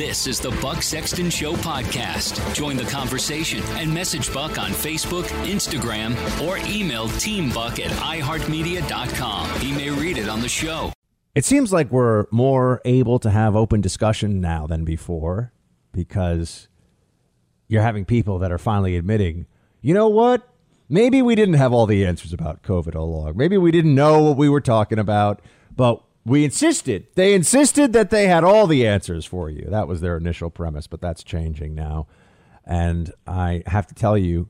This is the Buck Sexton Show podcast. Join the conversation and message Buck on Facebook, Instagram, or email teambuck at iheartmedia.com. He may read it on the show. It seems like we're more able to have open discussion now than before because you're having people that are finally admitting, you know what? Maybe we didn't have all the answers about COVID all along. Maybe we didn't know what we were talking about, but we insisted. They insisted that they had all the answers for you. That was their initial premise, but that's changing now. And I have to tell you,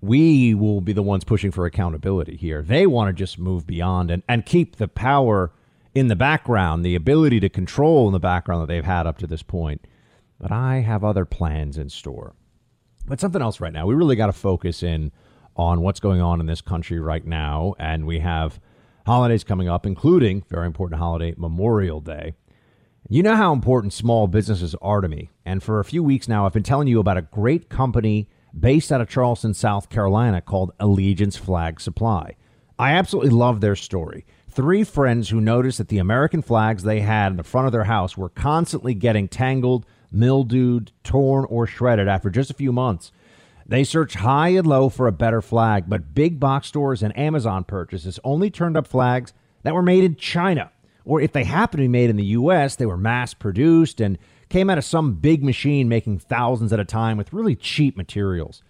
we will be the ones pushing for accountability here. They want to just move beyond and, and keep the power in the background, the ability to control in the background that they've had up to this point. But I have other plans in store. But something else right now. We really got to focus in on what's going on in this country right now. And we have holidays coming up, including very important holiday, Memorial Day. You know how important small businesses are to me. And for a few weeks now, I've been telling you about a great company based out of Charleston, South Carolina called Allegiance Flag Supply. I absolutely love their story. Three friends who noticed that the American flags they had in the front of their house were constantly getting tangled, mildewed, torn, or shredded after just a few months. They searched high and low for a better flag, but big box stores and Amazon purchases only turned up flags that were made in China. Or if they happened to be made in the US, they were mass produced and came out of some big machine making thousands at a time with really cheap materials.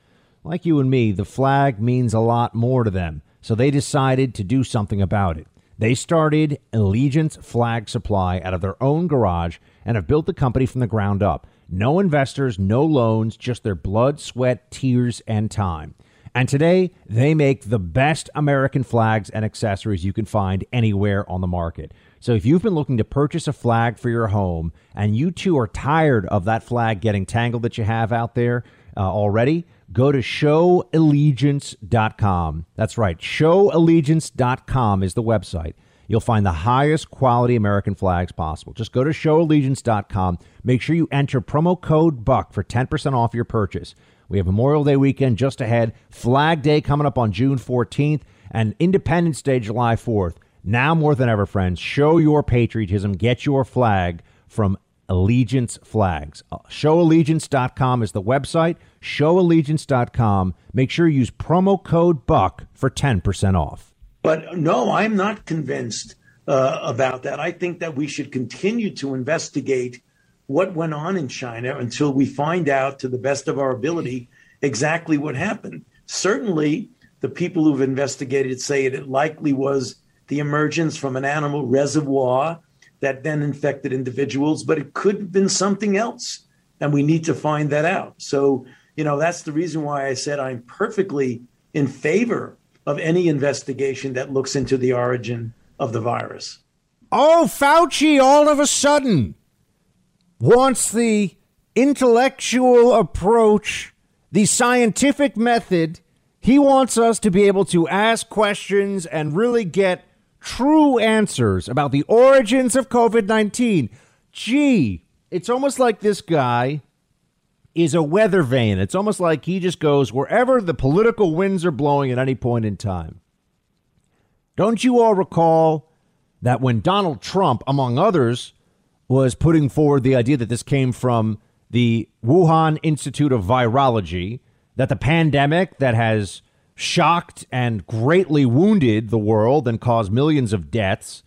Like you and me, the flag means a lot more to them, so they decided to do something about it. They started Allegiance Flag Supply out of their own garage and have built the company from the ground up. No investors, no loans, just their blood, sweat, tears, and time. And today, they make the best American flags and accessories you can find anywhere on the market. So if you've been looking to purchase a flag for your home and you too are tired of that flag getting tangled that you have out there uh, already, go to showallegiance.com. That's right, showallegiance.com is the website. You'll find the highest quality American flags possible. Just go to showallegiance.com. Make sure you enter promo code BUCK for 10% off your purchase. We have Memorial Day weekend just ahead, Flag Day coming up on June 14th, and Independence Day July 4th. Now more than ever, friends, show your patriotism. Get your flag from Allegiance Flags. Uh, showallegiance.com is the website. Showallegiance.com. Make sure you use promo code BUCK for 10% off. But no, I'm not convinced uh, about that. I think that we should continue to investigate what went on in China until we find out, to the best of our ability, exactly what happened. Certainly, the people who've investigated say it likely was the emergence from an animal reservoir that then infected individuals, but it could have been something else. And we need to find that out. So, you know, that's the reason why I said I'm perfectly in favor of any investigation that looks into the origin of the virus. Oh, Fauci all of a sudden wants the intellectual approach, the scientific method. He wants us to be able to ask questions and really get true answers about the origins of COVID 19. Gee, it's almost like this guy is a weather vane. It's almost like he just goes wherever the political winds are blowing at any point in time. Don't you all recall that when Donald Trump, among others, was putting forward the idea that this came from the Wuhan Institute of Virology, that the pandemic that has shocked and greatly wounded the world and caused millions of deaths.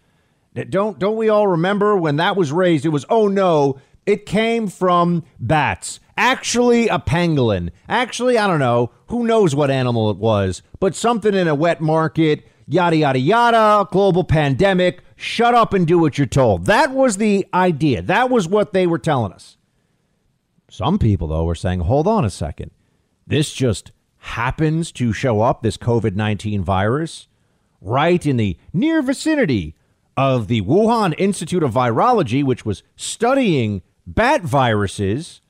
Don't don't we all remember when that was raised? It was oh no, it came from bats. Actually, a pangolin. Actually, I don't know. Who knows what animal it was, but something in a wet market, yada, yada, yada, global pandemic. Shut up and do what you're told. That was the idea. That was what they were telling us. Some people, though, were saying, hold on a second. This just happens to show up, this COVID 19 virus, right in the near vicinity of the Wuhan Institute of Virology, which was studying bat viruses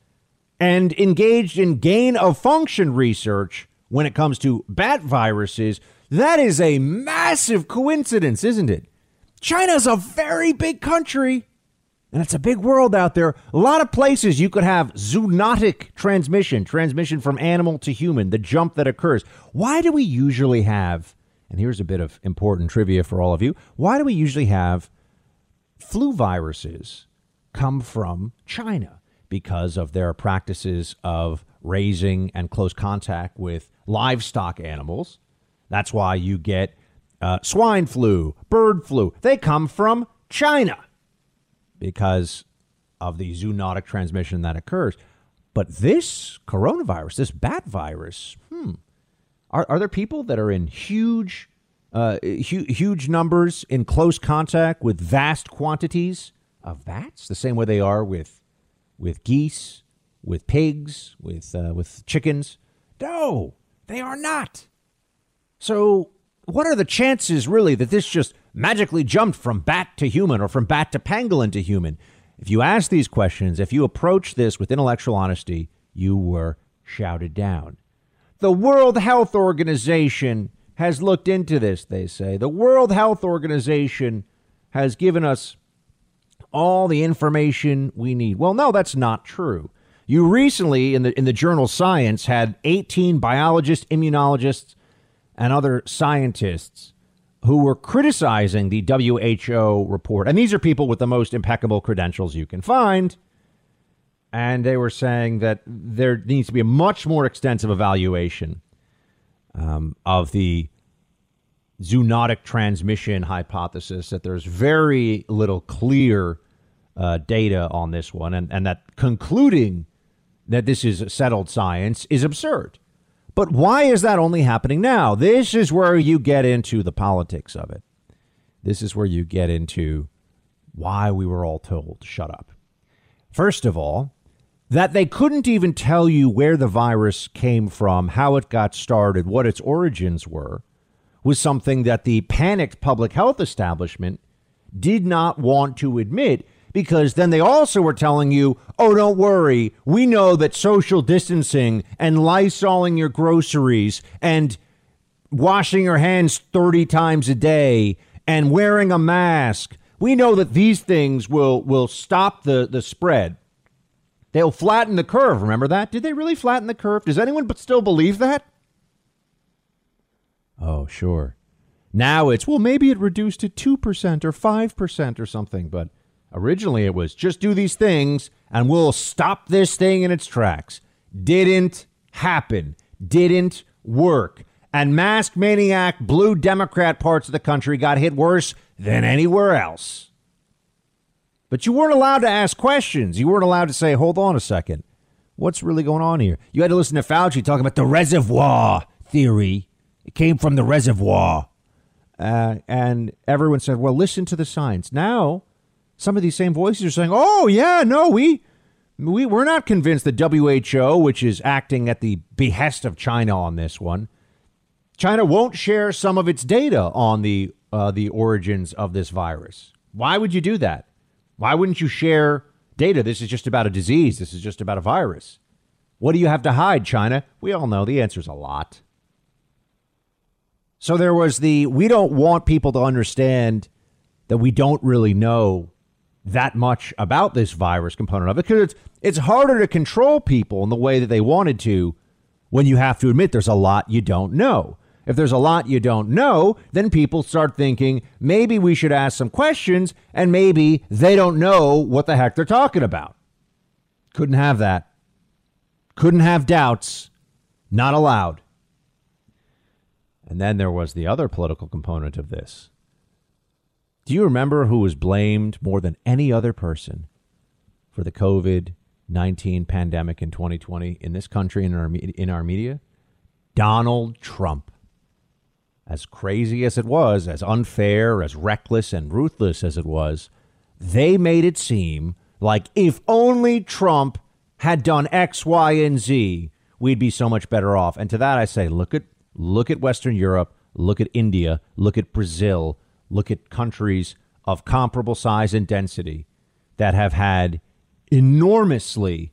and engaged in gain of function research when it comes to bat viruses, that is a massive coincidence, isn't it? China's a very big country and it's a big world out there. A lot of places you could have zoonotic transmission, transmission from animal to human, the jump that occurs. Why do we usually have, and here's a bit of important trivia for all of you, why do we usually have flu viruses come from China? because of their practices of raising and close contact with livestock animals. That's why you get uh, swine flu, bird flu. They come from China because of the zoonotic transmission that occurs. But this coronavirus, this bat virus, hmm, are, are there people that are in huge, uh, hu- huge numbers in close contact with vast quantities of bats, the same way they are with, with geese, with pigs, with, uh, with chickens? No, they are not. So, what are the chances, really, that this just magically jumped from bat to human or from bat to pangolin to human? If you ask these questions, if you approach this with intellectual honesty, you were shouted down. The World Health Organization has looked into this, they say. The World Health Organization has given us all the information we need. Well, no, that's not true. You recently, in the, in the journal Science, had 18 biologists, immunologists, and other scientists who were criticizing the WHO report. And these are people with the most impeccable credentials you can find. And they were saying that there needs to be a much more extensive evaluation um, of the zoonotic transmission hypothesis, that there's very little clear uh, data on this one, and, and that concluding that this is settled science is absurd. But why is that only happening now? This is where you get into the politics of it. This is where you get into why we were all told to shut up. First of all, that they couldn't even tell you where the virus came from, how it got started, what its origins were, was something that the panicked public health establishment did not want to admit because then they also were telling you, oh, don't worry. We know that social distancing and lysoling your groceries and washing your hands 30 times a day and wearing a mask, we know that these things will, will stop the, the spread. They'll flatten the curve. Remember that? Did they really flatten the curve? Does anyone but still believe that? Oh, sure. Now it's, well, maybe it reduced to 2% or 5% or something, but Originally, it was just do these things and we'll stop this thing in its tracks. Didn't happen. Didn't work. And mask maniac blue Democrat parts of the country got hit worse than anywhere else. But you weren't allowed to ask questions. You weren't allowed to say, hold on a second. What's really going on here? You had to listen to Fauci talking about the reservoir theory. It came from the reservoir. Uh, and everyone said, well, listen to the science. Now, some of these same voices are saying, "Oh yeah, no, we we we're not convinced the WHO, which is acting at the behest of China on this one, China won't share some of its data on the uh, the origins of this virus. Why would you do that? Why wouldn't you share data? This is just about a disease. This is just about a virus. What do you have to hide, China? We all know the answer is a lot. So there was the we don't want people to understand that we don't really know that much about this virus component of it because it's it's harder to control people in the way that they wanted to when you have to admit there's a lot you don't know. If there's a lot you don't know, then people start thinking maybe we should ask some questions and maybe they don't know what the heck they're talking about. Couldn't have that. Couldn't have doubts. Not allowed. And then there was the other political component of this do you remember who was blamed more than any other person for the COVID 19 pandemic in 2020 in this country and in our, in our media? Donald Trump. As crazy as it was, as unfair, as reckless and ruthless as it was, they made it seem like if only Trump had done X, Y, and Z, we'd be so much better off. And to that I say, look at look at Western Europe, look at India, look at Brazil, look at countries of comparable size and density that have had enormously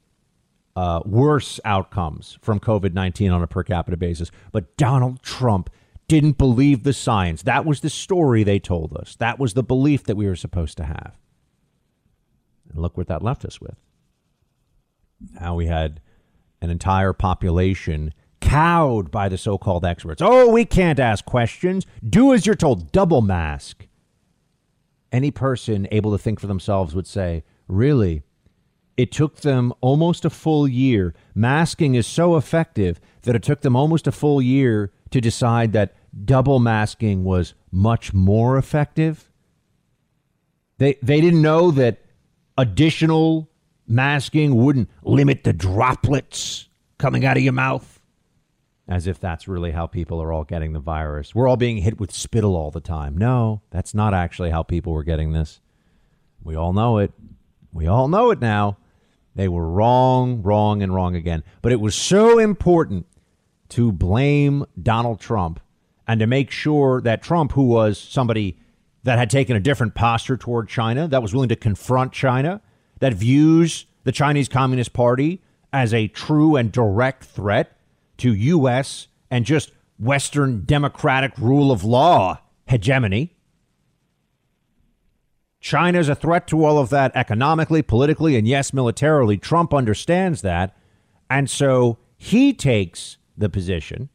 uh, worse outcomes from COVID 19 on a per capita basis. But Donald Trump didn't believe the science. That was the story they told us. That was the belief that we were supposed to have. And look what that left us with. Now we had an entire population cowed by the so called experts. Oh, we can't ask questions. Do as you're told. Double mask. Any person able to think for themselves would say, really, it took them almost a full year. Masking is so effective that it took them almost a full year to decide that double masking was much more effective. They they didn't know that additional masking wouldn't limit the droplets coming out of your mouth. As if that's really how people are all getting the virus. We're all being hit with spittle all the time. No, that's not actually how people were getting this. We all know it. We all know it now. They were wrong, wrong, and wrong again. But it was so important to blame Donald Trump and to make sure that Trump, who was somebody that had taken a different posture toward China, that was willing to confront China, that views the Chinese Communist Party as a true and direct threat to U.S. and just Western democratic rule of law hegemony. China is a threat to all of that economically, politically, and yes, militarily. Trump understands that. And so he takes the position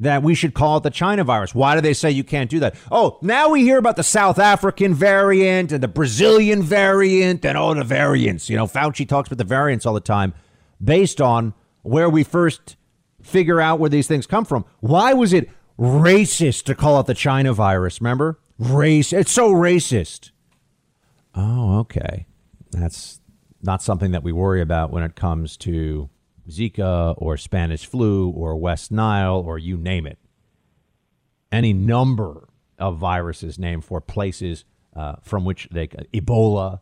that we should call it the China virus. Why do they say you can't do that? Oh, now we hear about the South African variant and the Brazilian variant and all the variants. You know, Fauci talks about the variants all the time based on where we first figure out where these things come from. Why was it racist to call it the China virus? Remember? Race. It's so racist. Oh, okay. That's not something that we worry about when it comes to Zika or Spanish flu or West Nile or you name it. Any number of viruses named for places uh, from which they Ebola.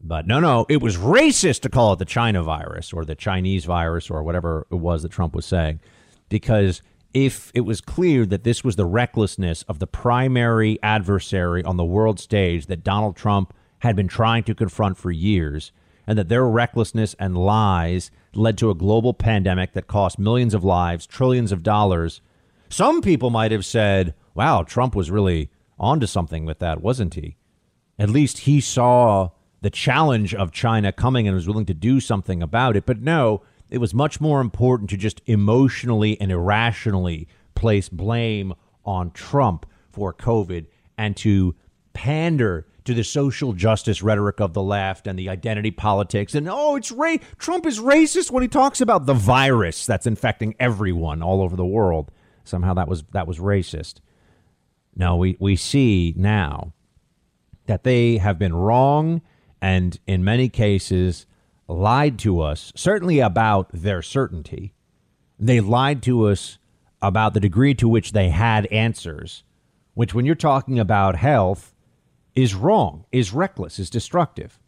But no, no, it was racist to call it the China virus or the Chinese virus or whatever it was that Trump was saying, because if it was clear that this was the recklessness of the primary adversary on the world stage that Donald Trump had been trying to confront for years, and that their recklessness and lies led to a global pandemic that cost millions of lives, trillions of dollars. Some people might have said, wow, Trump was really onto something with that, wasn't he? At least he saw the challenge of China coming and was willing to do something about it. But no, it was much more important to just emotionally and irrationally place blame on Trump for COVID and to pander to the social justice rhetoric of the left and the identity politics. And oh it's ra- Trump is racist when he talks about the virus that's infecting everyone all over the world. Somehow that was that was racist. No we we see now that they have been wrong and in many cases lied to us certainly about their certainty they lied to us about the degree to which they had answers which when you're talking about health is wrong, is reckless, is destructive.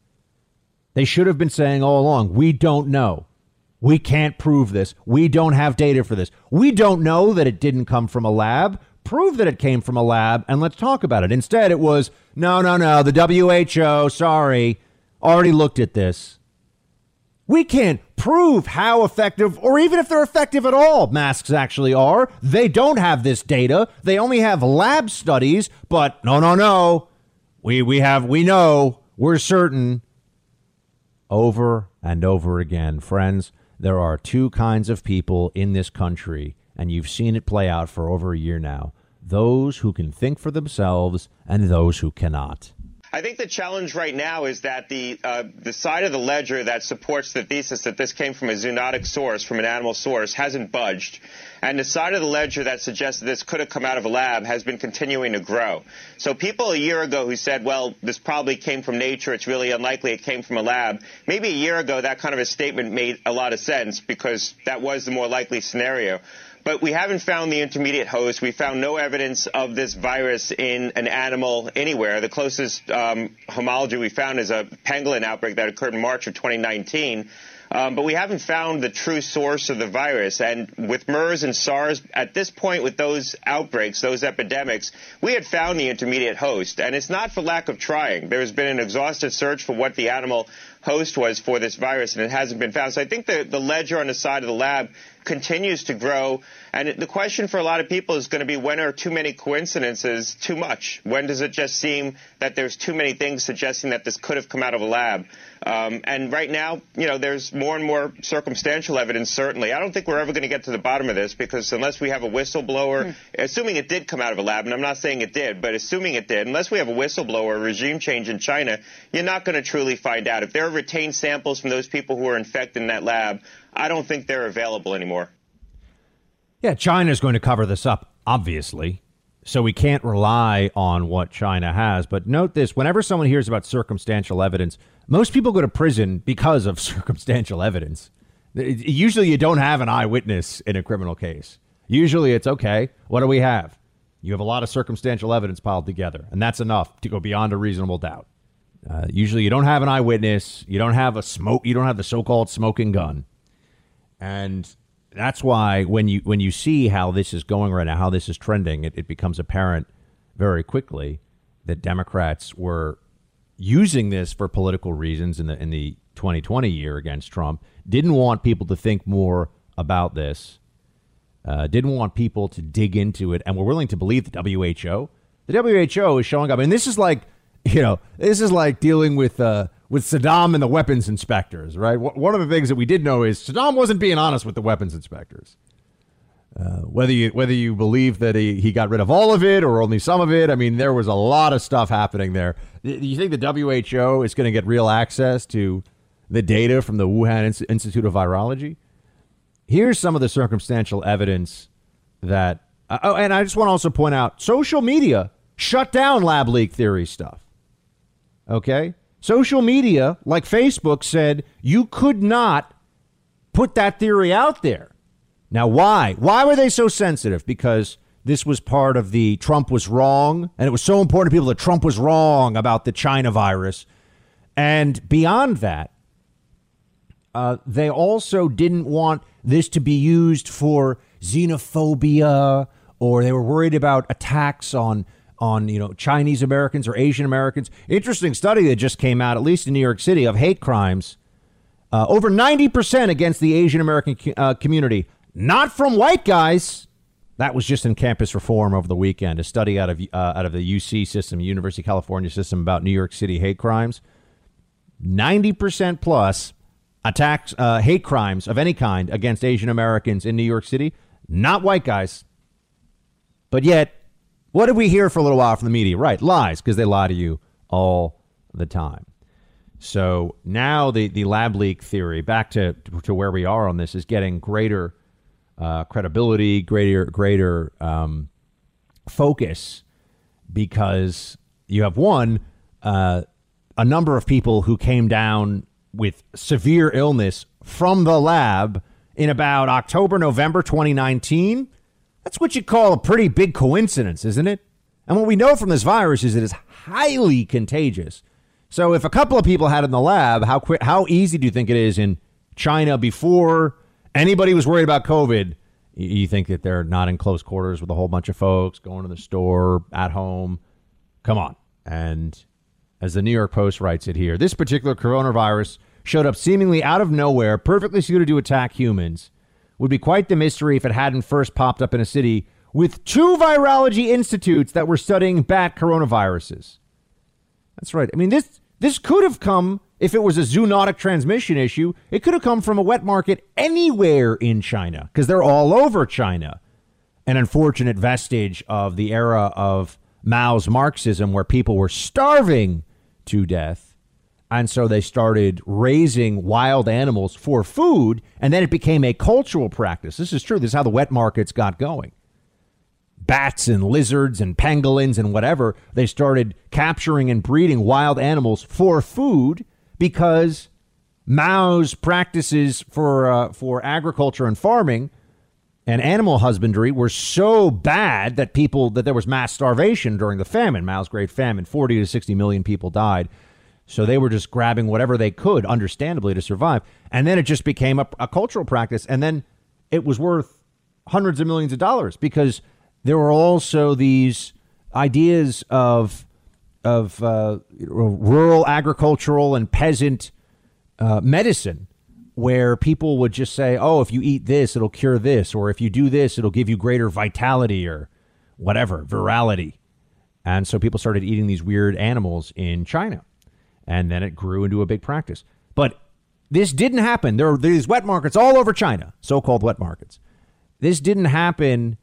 They should have been saying all along, we don't know. We can't prove this. We don't have data for this. We don't know that it didn't come from a lab. Prove that it came from a lab and let's talk about it. Instead, it was no, no, no. The WHO, sorry, already looked at this. We can't prove how effective, or even if they're effective at all, masks actually are. They don't have this data. They only have lab studies, but no, no, no. We we have we know we're certain over and over again, friends. There are two kinds of people in this country, and you've seen it play out for over a year now. Those who can think for themselves and those who cannot. I think the challenge right now is that the uh, the side of the ledger that supports the thesis that this came from a zoonotic source, from an animal source, hasn't budged, and the side of the ledger that suggests that this could have come out of a lab has been continuing to grow. So people a year ago who said, "Well, this probably came from nature. It's really unlikely it came from a lab," maybe a year ago that kind of a statement made a lot of sense because that was the more likely scenario. But we haven't found the intermediate host. We found no evidence of this virus in an animal anywhere. The closest um, homology we found is a pangolin outbreak that occurred in March of 2019. Um, but we haven't found the true source of the virus. And with MERS and SARS, at this point with those outbreaks, those epidemics, we had found the intermediate host. And it's not for lack of trying. There's been an exhaustive search for what the animal host was for this virus, and it hasn't been found. So I think the, the ledger on the side of the lab continues to grow. And the question for a lot of people is going to be when are too many coincidences too much? When does it just seem that there's too many things suggesting that this could have come out of a lab? Um, and right now, you know, there's more and more circumstantial evidence, certainly. I don't think we're ever going to get to the bottom of this because unless we have a whistleblower, mm. assuming it did come out of a lab, and I'm not saying it did, but assuming it did, unless we have a whistleblower, regime change in China, you're not going to truly find out. If there are retained samples from those people who were infected in that lab, I don't think they're available anymore. Yeah, China is going to cover this up, obviously. So we can't rely on what China has. But note this whenever someone hears about circumstantial evidence, most people go to prison because of circumstantial evidence. Usually you don't have an eyewitness in a criminal case. Usually it's okay, what do we have? You have a lot of circumstantial evidence piled together, and that's enough to go beyond a reasonable doubt. Uh, usually you don't have an eyewitness, you don't have a smoke, you don't have the so-called smoking gun. And that's why when you when you see how this is going right now, how this is trending, it, it becomes apparent very quickly that Democrats were using this for political reasons in the in the 2020 year against Trump. Didn't want people to think more about this. Uh, didn't want people to dig into it, and were willing to believe the WHO. The WHO is showing up, and this is like, you know, this is like dealing with uh, with Saddam and the weapons inspectors, right? One of the things that we did know is Saddam wasn't being honest with the weapons inspectors. Uh, whether you whether you believe that he, he got rid of all of it or only some of it, I mean, there was a lot of stuff happening there. Do you think the WHO is going to get real access to the data from the Wuhan Institute of Virology? Here's some of the circumstantial evidence that. Uh, oh, and I just want to also point out social media shut down lab leak theory stuff. Okay, Social media, like Facebook, said you could not put that theory out there. Now, why? Why were they so sensitive? Because this was part of the Trump was wrong, and it was so important to people that Trump was wrong about the China virus. And beyond that, uh, they also didn't want this to be used for xenophobia, or they were worried about attacks on on you know Chinese Americans or Asian Americans. Interesting study that just came out, at least in New York City, of hate crimes. Uh, over 90% against the Asian American uh, community, not from white guys. That was just in campus reform over the weekend. A study out of uh, out of the UC system, University of California system, about New York City hate crimes. 90% plus attacks, uh, hate crimes of any kind against Asian Americans in New York City, not white guys. But yet, what did we hear for a little while from the media? Right, lies, because they lie to you all the time. So now the, the lab leak theory, back to, to where we are on this, is getting greater uh, credibility, greater greater um, focus, because you have one uh, a number of people who came down with severe illness from the lab in about October, November 2019 that's what you call a pretty big coincidence, isn't it? And what we know from this virus is it is highly contagious. So if a couple of people had it in the lab, how quick, how easy do you think it is in China before anybody was worried about COVID? You think that they're not in close quarters with a whole bunch of folks going to the store at home? Come on. And as the New York Post writes it here, this particular coronavirus showed up seemingly out of nowhere, perfectly suited to attack humans would be quite the mystery if it hadn't first popped up in a city with two virology institutes that were studying bat coronaviruses. That's right. I mean, this this could have come if it was a zoonotic transmission issue. It could have come from a wet market anywhere in China because they're all over China. An unfortunate vestige of the era of Mao's Marxism, where people were starving to death and so they started raising wild animals for food, and then it became a cultural practice. This is true. This is how the wet markets got going. Bats and lizards and pangolins and whatever, they started capturing and breeding wild animals for food because Mao's practices for, uh, for agriculture and farming and animal husbandry were so bad that people that there was mass starvation during the famine, Mao's Great Famine. 40 to 60 million people died so they were just grabbing whatever they could, understandably, to survive. And then it just became a, a cultural practice. And then it was worth hundreds of millions of dollars because there were also these ideas of of uh, rural agricultural and peasant uh, medicine where people would just say, "Oh, if you eat this, it'll cure this," or if you do this, it'll give you greater vitality or whatever virality. And so people started eating these weird animals in China. And then it grew into a big practice. But this didn't happen. There are these wet markets all over China, so-called wet markets. This didn't happen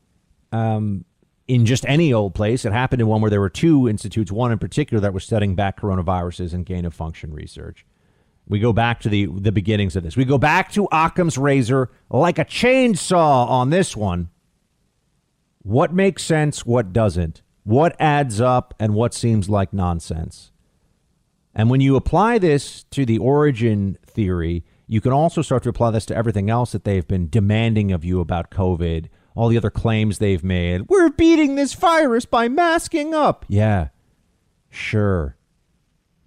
um, in just any old place. It happened in one where there were two institutes, one in particular that was studying bat coronaviruses and gain of function research. We go back to the the beginnings of this. We go back to Occam's razor like a chainsaw on this one. What makes sense, what doesn't? What adds up and what seems like nonsense? And when you apply this to the origin theory, you can also start to apply this to everything else that they've been demanding of you about COVID, all the other claims they've made. We're beating this virus by masking up. Yeah, sure.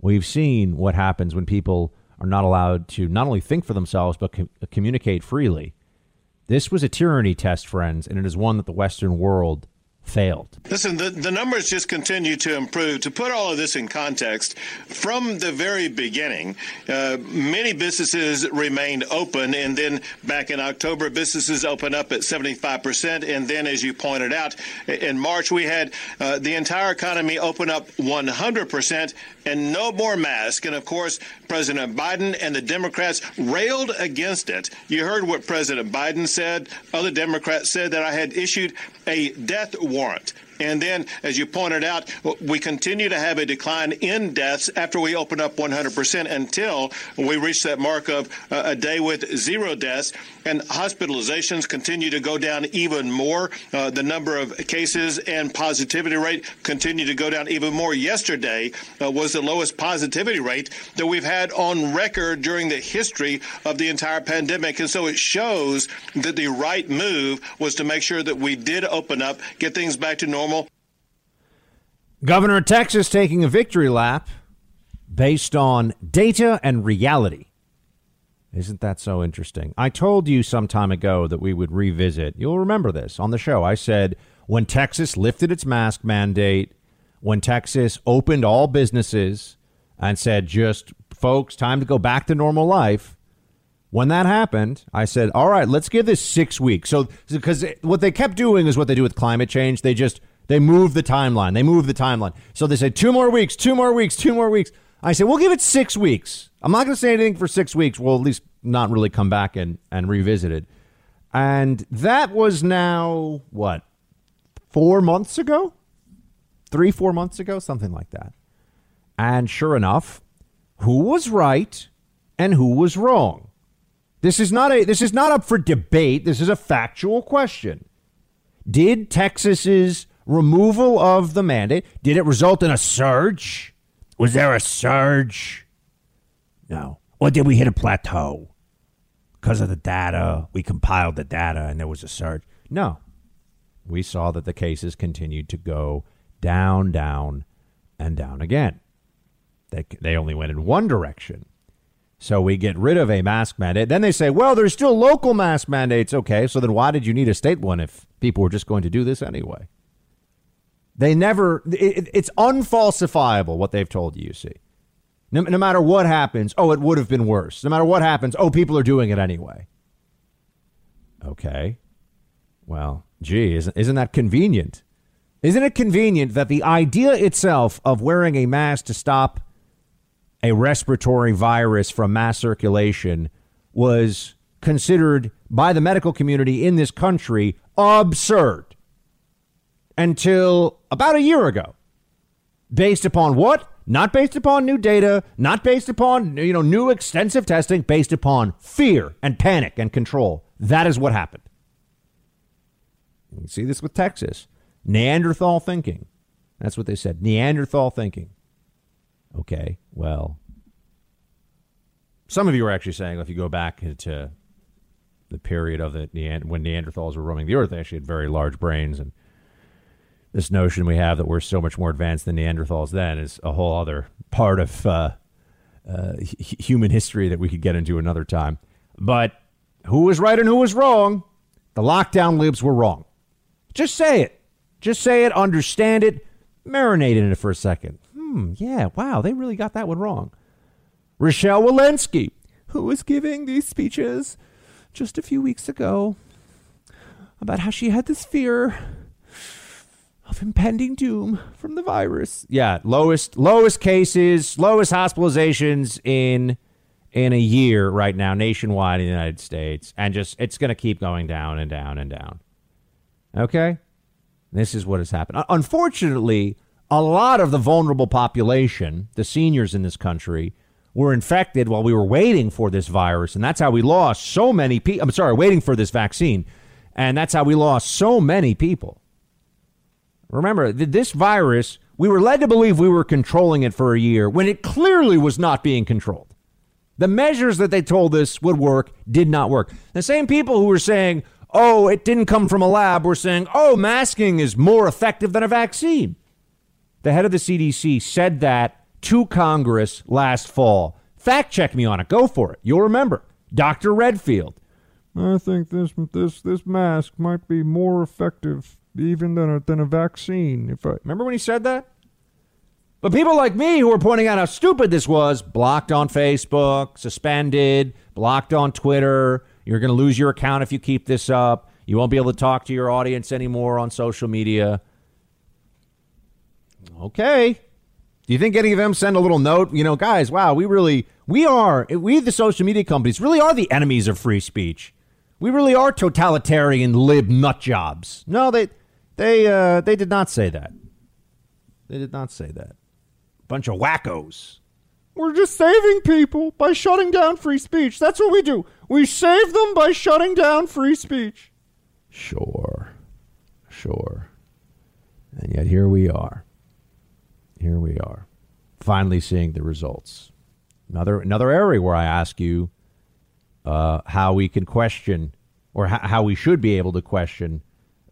We've seen what happens when people are not allowed to not only think for themselves, but com- communicate freely. This was a tyranny test, friends, and it is one that the Western world failed. Listen, the, the numbers just continue to improve. To put all of this in context, from the very beginning, uh, many businesses remained open, and then back in October, businesses opened up at 75%. And then, as you pointed out, in March, we had uh, the entire economy open up 100% and no more masks. And of course, President Biden and the Democrats railed against it. You heard what President Biden said. Other Democrats said that I had issued a death warrant. And then, as you pointed out, we continue to have a decline in deaths after we open up 100% until we reach that mark of uh, a day with zero deaths. And hospitalizations continue to go down even more. Uh, the number of cases and positivity rate continue to go down even more. Yesterday uh, was the lowest positivity rate that we've had on record during the history of the entire pandemic. And so it shows that the right move was to make sure that we did open up, get things back to normal Governor of Texas taking a victory lap based on data and reality. Isn't that so interesting? I told you some time ago that we would revisit. You'll remember this on the show. I said when Texas lifted its mask mandate, when Texas opened all businesses and said, just folks, time to go back to normal life. When that happened, I said, all right, let's give this six weeks. So, because what they kept doing is what they do with climate change. They just they move the timeline. They move the timeline. So they say two more weeks, two more weeks, two more weeks. I say, we'll give it six weeks. I'm not going to say anything for six weeks. We'll at least not really come back and, and revisit it. And that was now, what, four months ago? Three, four months ago? Something like that. And sure enough, who was right and who was wrong? This is not a this is not up for debate. This is a factual question. Did Texas's removal of the mandate, did it result in a surge? Was there a surge? No. Or did we hit a plateau? Because of the data, we compiled the data and there was a surge. No. We saw that the cases continued to go down, down, and down again. They, they only went in one direction. So we get rid of a mask mandate. Then they say, well, there's still local mask mandates. Okay, so then why did you need a state one if people were just going to do this anyway? They never, it, it's unfalsifiable what they've told you, you see. No, no matter what happens, oh, it would have been worse. No matter what happens, oh, people are doing it anyway. Okay. Well, gee, isn't, isn't that convenient? Isn't it convenient that the idea itself of wearing a mask to stop a respiratory virus from mass circulation was considered by the medical community in this country absurd? Until about a year ago. Based upon what? Not based upon new data, not based upon you know new extensive testing, based upon fear and panic and control. That is what happened. You see this with Texas. Neanderthal thinking. That's what they said. Neanderthal thinking. Okay, well, some of you are actually saying if you go back to the period of the when Neanderthals were roaming the earth, they actually had very large brains and this notion we have that we're so much more advanced than Neanderthals then is a whole other part of uh, uh, h- human history that we could get into another time. But who was right and who was wrong? The lockdown libs were wrong. Just say it. Just say it, understand it, marinate in it for a second. Hmm, yeah, wow, they really got that one wrong. Rochelle Walensky, who was giving these speeches just a few weeks ago about how she had this fear of impending doom from the virus. Yeah, lowest lowest cases, lowest hospitalizations in in a year right now nationwide in the United States, and just it's going to keep going down and down and down. Okay, this is what has happened. Unfortunately, a lot of the vulnerable population, the seniors in this country, were infected while we were waiting for this virus, and that's how we lost so many people. I'm sorry, waiting for this vaccine, and that's how we lost so many people. Remember, this virus, we were led to believe we were controlling it for a year when it clearly was not being controlled. The measures that they told us would work did not work. The same people who were saying, oh, it didn't come from a lab, were saying, oh, masking is more effective than a vaccine. The head of the CDC said that to Congress last fall. Fact check me on it. Go for it. You'll remember. Dr. Redfield. I think this this this mask might be more effective even than a, than a vaccine. If I remember when he said that. But people like me who were pointing out how stupid this was, blocked on Facebook, suspended, blocked on Twitter. You're going to lose your account if you keep this up. You won't be able to talk to your audience anymore on social media. Okay. Do you think any of them send a little note? You know, guys, wow, we really, we are, we, the social media companies, really are the enemies of free speech. We really are totalitarian lib nut jobs. No, they, they uh, they did not say that. They did not say that. Bunch of wackos. We're just saving people by shutting down free speech. That's what we do. We save them by shutting down free speech. Sure. Sure. And yet here we are. Here we are. Finally seeing the results. Another another area where I ask you uh, how we can question or how we should be able to question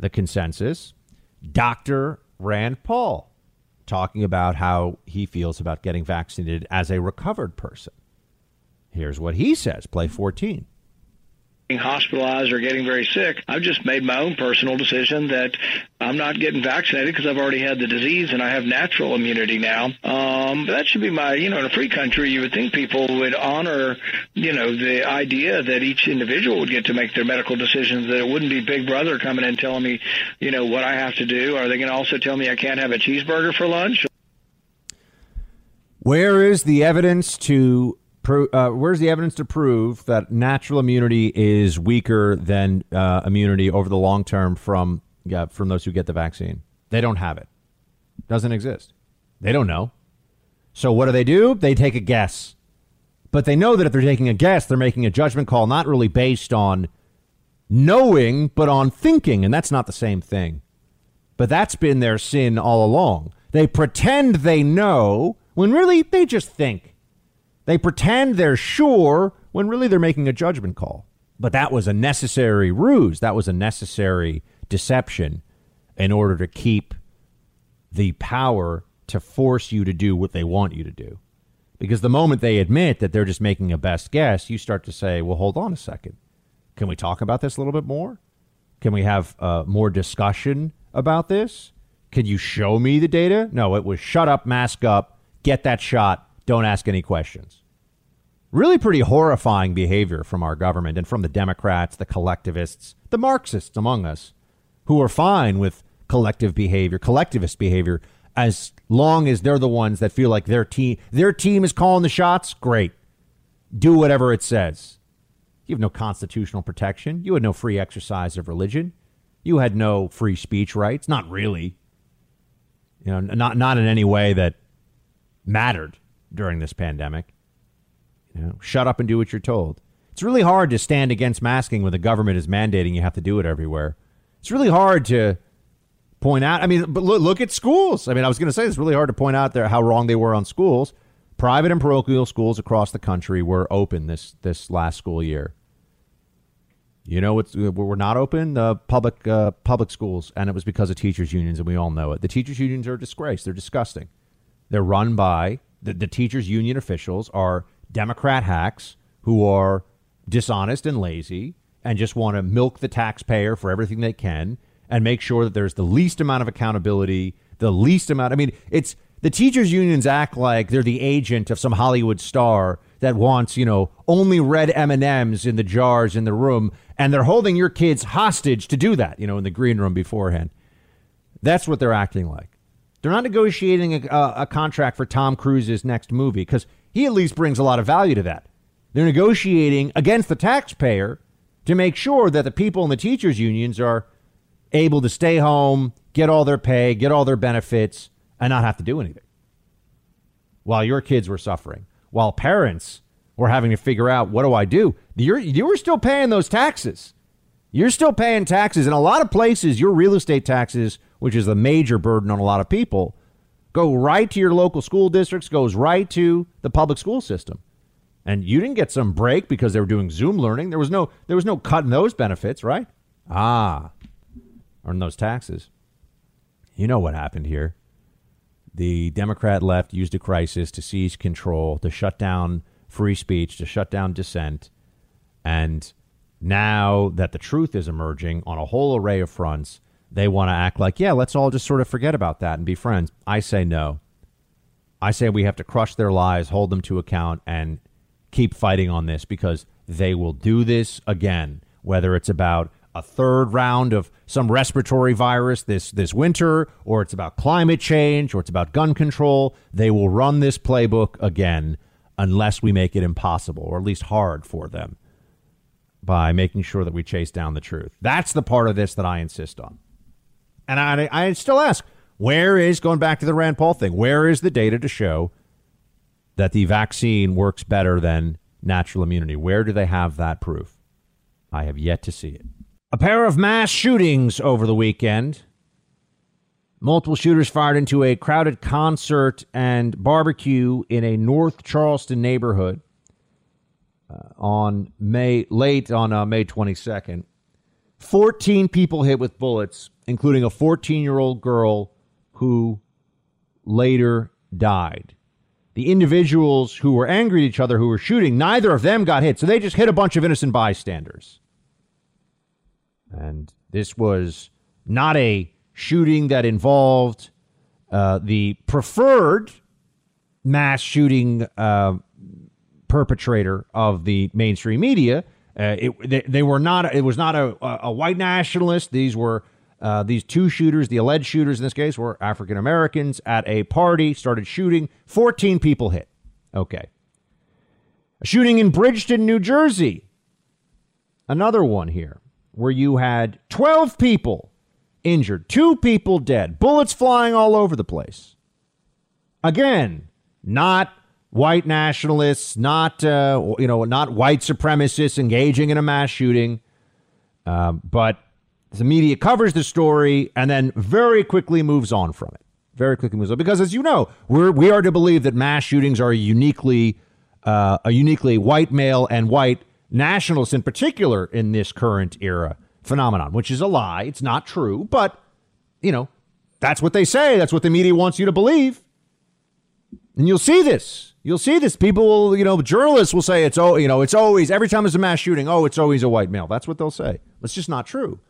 the consensus. Dr. Rand Paul talking about how he feels about getting vaccinated as a recovered person. Here's what he says play 14 hospitalized or getting very sick. I've just made my own personal decision that I'm not getting vaccinated because I've already had the disease and I have natural immunity now. Um, that should be my, you know, in a free country, you would think people would honor, you know, the idea that each individual would get to make their medical decisions, that it wouldn't be Big Brother coming in telling me, you know, what I have to do. Are they going to also tell me I can't have a cheeseburger for lunch? Where is the evidence to Pro, uh, where's the evidence to prove that natural immunity is weaker than uh, immunity over the long term from yeah, from those who get the vaccine? They don't have it. Doesn't exist. They don't know. So what do they do? They take a guess. But they know that if they're taking a guess, they're making a judgment call not really based on knowing, but on thinking, and that's not the same thing. But that's been their sin all along. They pretend they know when really they just think. They pretend they're sure when really they're making a judgment call. But that was a necessary ruse. That was a necessary deception in order to keep the power to force you to do what they want you to do. Because the moment they admit that they're just making a best guess, you start to say, well, hold on a second. Can we talk about this a little bit more? Can we have uh, more discussion about this? Can you show me the data? No, it was shut up, mask up, get that shot, don't ask any questions. Really pretty horrifying behavior from our government and from the Democrats, the collectivists, the Marxists among us, who are fine with collective behavior, collectivist behavior, as long as they're the ones that feel like their team their team is calling the shots, great. Do whatever it says. You have no constitutional protection. You had no free exercise of religion. You had no free speech rights. Not really. You know, not not in any way that mattered during this pandemic. You know, shut up and do what you're told. It's really hard to stand against masking when the government is mandating you have to do it everywhere. It's really hard to point out. I mean, but look, look at schools. I mean, I was going to say it's really hard to point out there how wrong they were on schools. Private and parochial schools across the country were open this this last school year. You know what's we're not open the public uh, public schools, and it was because of teachers unions, and we all know it. The teachers unions are a disgrace. They're disgusting. They're run by the, the teachers union officials are Democrat hacks who are dishonest and lazy and just want to milk the taxpayer for everything they can and make sure that there's the least amount of accountability, the least amount. I mean, it's the teachers unions act like they're the agent of some Hollywood star that wants, you know, only red M&Ms in the jars in the room and they're holding your kids hostage to do that, you know, in the green room beforehand. That's what they're acting like. They're not negotiating a, a, contract for Tom Cruise's next movie because he at least brings a lot of value to that. They're negotiating against the taxpayer to make sure that the people in the teachers' unions are able to stay home, get all their pay, get all their benefits, and not have to do anything while your kids were suffering, while parents were having to figure out what do I do. You're, you were still paying those taxes. You're still paying taxes. In a lot of places, your real estate taxes, which is a major burden on a lot of people, go right to your local school districts, goes right to the public school system. And you didn't get some break because they were doing Zoom learning. There was no there was no cut in those benefits, right? Ah. Or in those taxes. You know what happened here. The Democrat left used a crisis to seize control, to shut down free speech, to shut down dissent. And now that the truth is emerging on a whole array of fronts, they want to act like, yeah, let's all just sort of forget about that and be friends. I say no. I say we have to crush their lies, hold them to account, and keep fighting on this because they will do this again, whether it's about a third round of some respiratory virus this this winter or it's about climate change or it's about gun control they will run this playbook again unless we make it impossible or at least hard for them by making sure that we chase down the truth that's the part of this that i insist on and i i still ask where is going back to the rand paul thing where is the data to show that the vaccine works better than natural immunity where do they have that proof i have yet to see it a pair of mass shootings over the weekend. Multiple shooters fired into a crowded concert and barbecue in a North Charleston neighborhood uh, on May late on uh, May 22nd. 14 people hit with bullets, including a 14-year-old girl who later died. The individuals who were angry at each other who were shooting, neither of them got hit. So they just hit a bunch of innocent bystanders. And this was not a shooting that involved uh, the preferred mass shooting uh, perpetrator of the mainstream media. Uh, it, they, they, were not. It was not a, a white nationalist. These were uh, these two shooters. The alleged shooters in this case were African Americans at a party. Started shooting. Fourteen people hit. Okay. A shooting in Bridgeton, New Jersey. Another one here where you had 12 people injured, two people dead, bullets flying all over the place. Again, not white nationalists, not uh, you know, not white supremacists engaging in a mass shooting, um, but the media covers the story and then very quickly moves on from it. Very quickly moves on because, as you know, we're we are to believe that mass shootings are uniquely uh, a uniquely white male and white nationalists in particular in this current era phenomenon, which is a lie. It's not true, but, you know, that's what they say. That's what the media wants you to believe. And you'll see this. You'll see this. People will, you know, journalists will say it's oh, you know, it's always every time there's a mass shooting, oh, it's always a white male. That's what they'll say. It's just not true.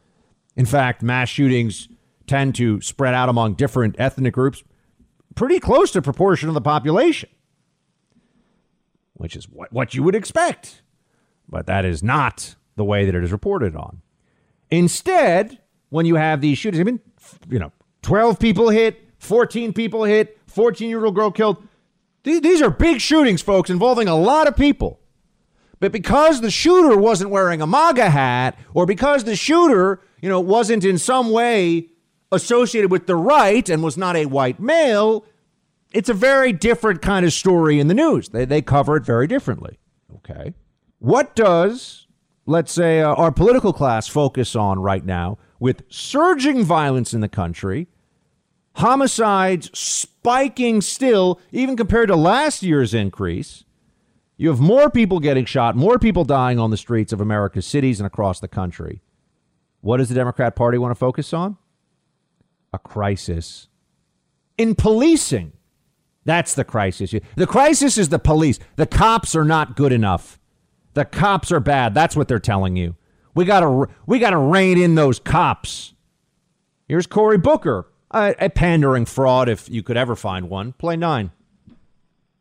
In fact, mass shootings tend to spread out among different ethnic groups pretty close to proportion of the population, which is what, what you would expect. But that is not the way that it is reported on. Instead, when you have these shootings, I mean, you know, 12 people hit, 14 people hit, 14 year old girl killed. These are big shootings, folks, involving a lot of people. But because the shooter wasn't wearing a MAGA hat, or because the shooter, you know, wasn't in some way associated with the right and was not a white male, it's a very different kind of story in the news. They, they cover it very differently. Okay. What does, let's say, uh, our political class focus on right now with surging violence in the country, homicides spiking still, even compared to last year's increase? You have more people getting shot, more people dying on the streets of America's cities and across the country. What does the Democrat Party want to focus on? A crisis in policing. That's the crisis. The crisis is the police. The cops are not good enough. The cops are bad. That's what they're telling you. We gotta we gotta rein in those cops. Here's Cory Booker, a, a pandering fraud if you could ever find one. Play nine.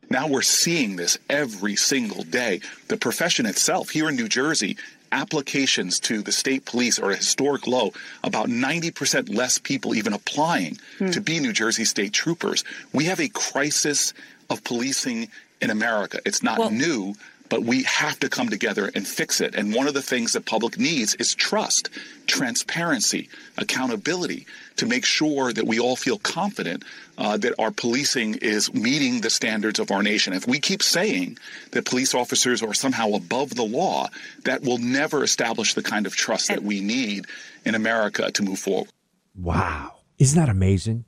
Now we're seeing this every single day. The profession itself here in New Jersey applications to the state police are a historic low. About 90% less people even applying Hmm. to be New Jersey state troopers. We have a crisis of policing in America. It's not Well- new, but we have to come together and fix it. And one of the things that public needs is trust, transparency, accountability to make sure that we all feel confident uh, that our policing is meeting the standards of our nation. If we keep saying that police officers are somehow above the law, that will never establish the kind of trust that we need in America to move forward. Wow. Isn't that amazing?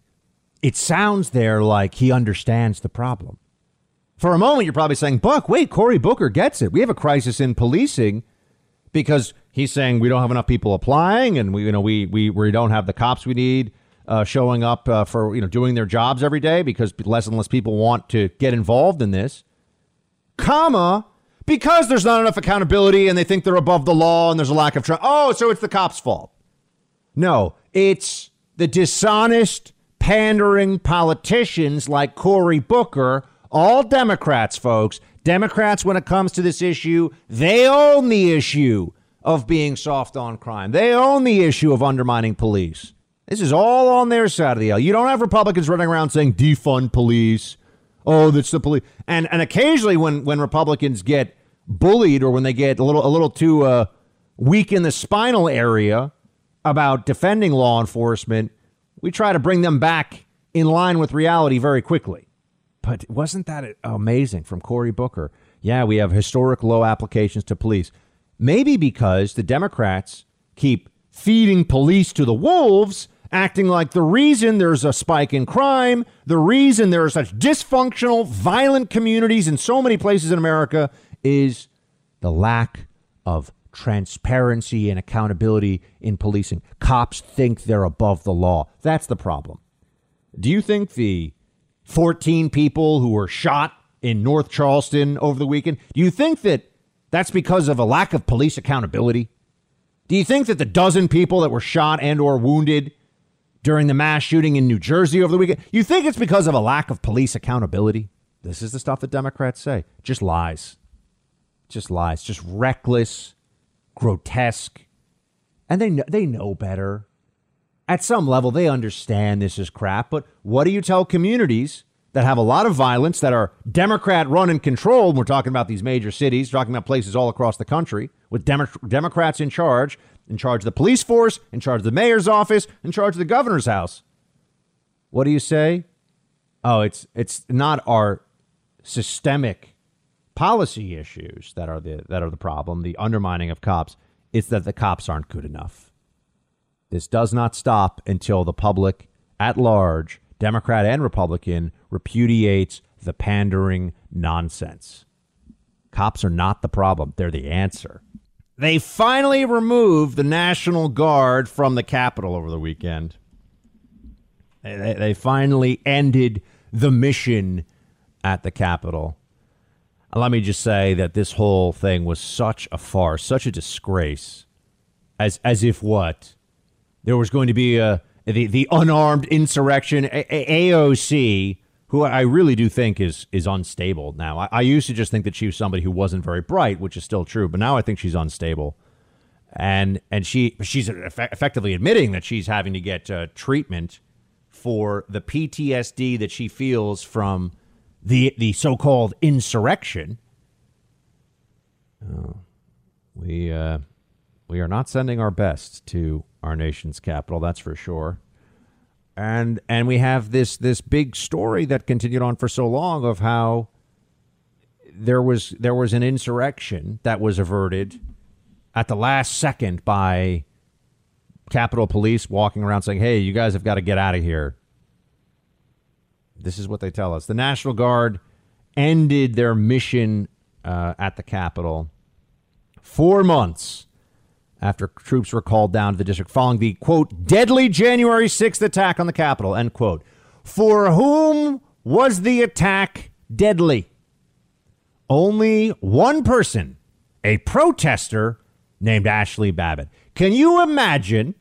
It sounds there like he understands the problem. For a moment, you're probably saying, Buck, wait, Cory Booker gets it. We have a crisis in policing because he's saying we don't have enough people applying and we, you know, we, we, we don't have the cops we need uh, showing up uh, for, you know, doing their jobs every day because less and less people want to get involved in this. Comma, because there's not enough accountability and they think they're above the law and there's a lack of trust. Oh, so it's the cops' fault. No, it's the dishonest, pandering politicians like Cory Booker, all Democrats, folks. Democrats, when it comes to this issue, they own the issue of being soft on crime. They own the issue of undermining police. This is all on their side of the aisle. You don't have Republicans running around saying defund police. Oh, that's the police. And and occasionally when when Republicans get bullied or when they get a little a little too uh, weak in the spinal area about defending law enforcement, we try to bring them back in line with reality very quickly. But wasn't that amazing from Cory Booker? Yeah, we have historic low applications to police. Maybe because the Democrats keep feeding police to the wolves, acting like the reason there's a spike in crime, the reason there are such dysfunctional, violent communities in so many places in America is the lack of transparency and accountability in policing. Cops think they're above the law. That's the problem. Do you think the 14 people who were shot in North Charleston over the weekend, do you think that that's because of a lack of police accountability? Do you think that the dozen people that were shot and or wounded during the mass shooting in New Jersey over the weekend, you think it's because of a lack of police accountability? This is the stuff that Democrats say. Just lies. Just lies. Just reckless, grotesque. And they know, they know better. At some level, they understand this is crap. But what do you tell communities that have a lot of violence, that are Democrat run and controlled? We're talking about these major cities, talking about places all across the country with Demo- Democrats in charge, in charge of the police force, in charge of the mayor's office, in charge of the governor's house. What do you say? Oh, it's it's not our systemic policy issues that are the that are the problem, the undermining of cops. It's that the cops aren't good enough. This does not stop until the public at large, Democrat and Republican, repudiates the pandering nonsense. Cops are not the problem, they're the answer. They finally removed the National Guard from the Capitol over the weekend. They, they- they finally ended the mission at the Capitol. Let me just say that this whole thing was such a farce, such a disgrace. As as if what? There was going to be a the, the unarmed insurrection A- A- AOC, who I really do think is is unstable now. I, I used to just think that she was somebody who wasn't very bright, which is still true, but now I think she's unstable. And and she she's effe- effectively admitting that she's having to get uh, treatment for the PTSD that she feels from the the so-called insurrection. Oh, we uh, we are not sending our best to our nation's capital, that's for sure. And and we have this this big story that continued on for so long of how there was there was an insurrection that was averted at the last second by Capitol Police walking around saying, "Hey, you guys have got to get out of here." This is what they tell us. The National Guard ended their mission uh, at the Capitol four months after troops were called down to the district following the quote deadly January 6th attack on the Capitol end quote. For whom was the attack deadly? Only one person, a protester named Ashli Babbitt. Can you imagine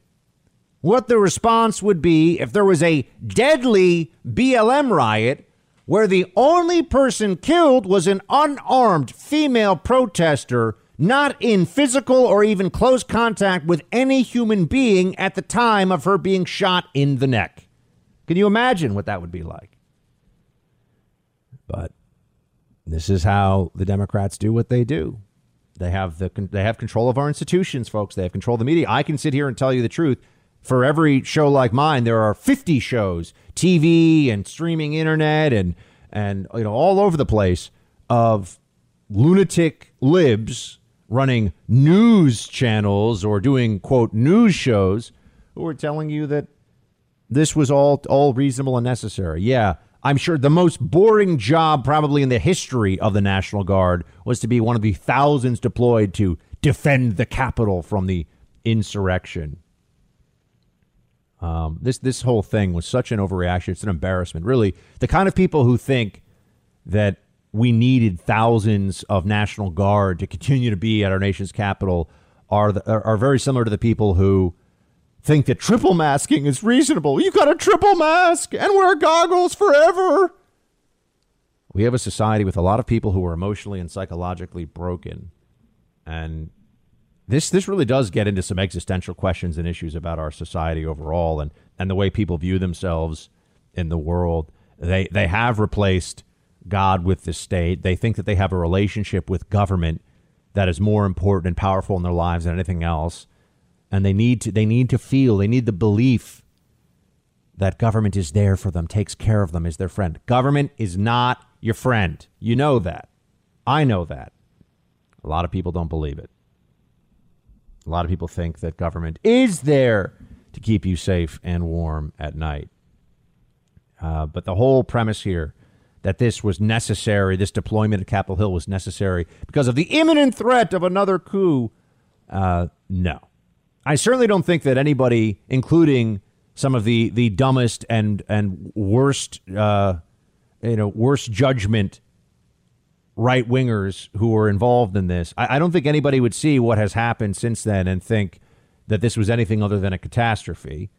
what the response would be if there was a deadly BLM riot where the only person killed was an unarmed female protester not in physical or even close contact with any human being at the time of her being shot in the neck. Can you imagine what that would be like? But this is how the Democrats do what they do. They have the they have control of our institutions, folks. They have control of the media. I can sit here and tell you the truth. For every show like mine, there are 50 shows, TV and streaming internet and and you know all over the place of lunatic libs running news channels or doing quote news shows who are telling you that this was all all reasonable and necessary. Yeah, I'm sure the most boring job probably in the history of the National Guard was to be one of the thousands deployed to defend the Capitol from the insurrection. Um, this this whole thing was such an overreaction. It's an embarrassment, really. The kind of people who think that we needed thousands of National Guard to continue to be at our nation's capital are the, are, are very similar to the people who think that triple masking is reasonable. You got a triple mask and wear goggles forever. We have a society with a lot of people who are emotionally and psychologically broken. And this this really does get into some existential questions and issues about our society overall and, and the way people view themselves in the world. They they have replaced God with the state. They think that they have a relationship with government that is more important and powerful in their lives than anything else. And they need to they need to feel they need the belief that government is there for them takes care of them is their friend. Government is not your friend. You know that. I know that. A lot of people don't believe it. A lot of people think that government is there to keep you safe and warm at night. Uh, but the whole premise here that this was necessary this deployment at capitol hill was necessary because of the imminent threat of another coup? Uh, no. I certainly don't think that anybody, including some of the the dumbest and and worst, uh, you know, worst judgment right wingers who were involved in this, I, I don't think anybody would see what has happened since then and think that this was anything other than a catastrophe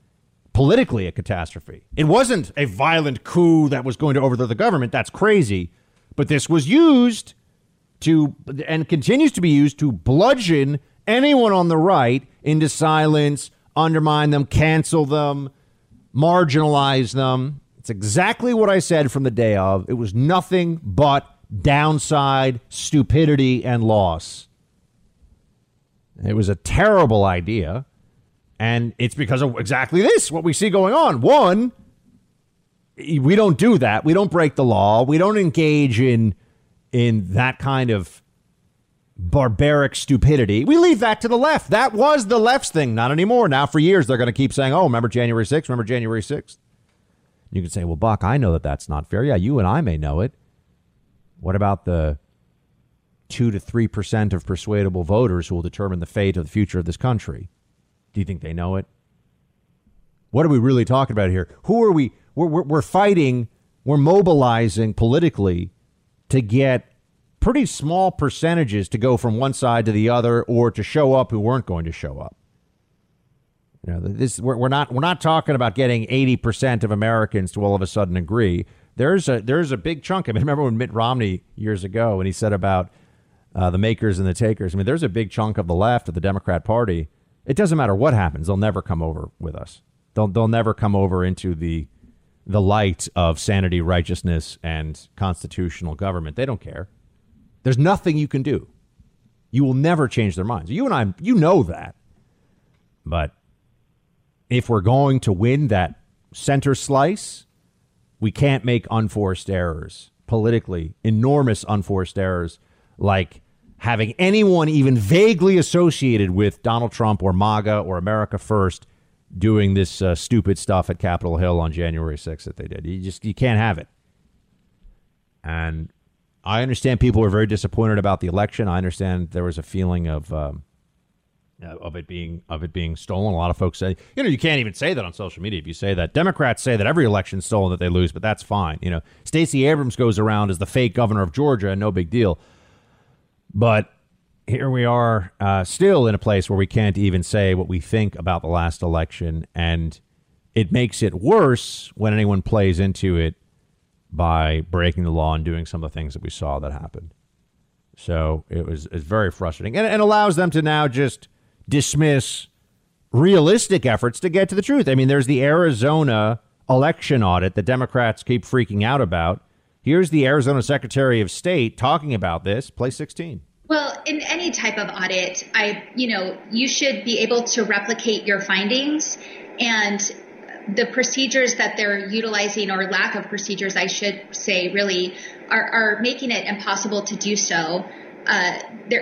politically a catastrophe. It wasn't a violent coup that was going to overthrow the government. That's crazy. But this was used to, and continues to be used to bludgeon anyone on the right into silence, undermine them, cancel them, marginalize them. It's exactly what I said from the day of. It was nothing but downside, stupidity, and loss. It was a terrible idea. And it's because of exactly this, what we see going on. One, we don't do that. We don't break the law. We don't engage in in that kind of barbaric stupidity. We leave that to the left. That was the left's thing, not anymore. Now, for years, they're going to keep saying, oh, remember January 6th? Remember January 6th? You can say, well, Buck, I know that that's not fair. Yeah, you and I may know it. What about the 2 to 3% of persuadable voters who will determine the fate of the future of this country? Do you think they know it? What are we really talking about here? Who are we? We're, we're, we're fighting, we're mobilizing politically to get pretty small percentages to go from one side to the other or to show up who weren't going to show up. You know, this we're, we're not we're not talking about getting 80% of Americans to all of a sudden agree. There's a there's a big chunk. I mean, remember when Mitt Romney years ago when he said about uh, the makers and the takers. I mean, there's a big chunk of the left of the Democrat Party. It doesn't matter what happens; they'll never come over with us. They'll they'll never come over into the the light of sanity, righteousness, and constitutional government. They don't care. There's nothing you can do. You will never change their minds. You and I, you know that. But if we're going to win that center slice, we can't make unforced errors politically, enormous unforced errors like having anyone even vaguely associated with Donald Trump or MAGA or America First doing this uh, stupid stuff at Capitol Hill on January 6th that they did. You just you can't have it. And I understand people were very disappointed about the election. I understand there was a feeling of um, uh, of it being of it being stolen. A lot of folks say, you know, you can't even say that on social media. If you say that, Democrats say that every election's stolen that they lose, but that's fine. You know, Stacey Abrams goes around as the fake governor of Georgia, no big deal. But here we are, uh, still in a place where we can't even say what we think about the last election, and it makes it worse when anyone plays into it by breaking the law and doing some of the things that we saw that happened. So it was it's very frustrating and, and allows them to now just dismiss realistic efforts to get to the truth. I mean, there's the Arizona election audit that Democrats keep freaking out about. Here's the Arizona Secretary of State talking about this. Play 16. Well, in any type of audit, I, you know, you should be able to replicate your findings and the procedures that they're utilizing or lack of procedures, I should say, really are, are making it impossible to do so. Uh,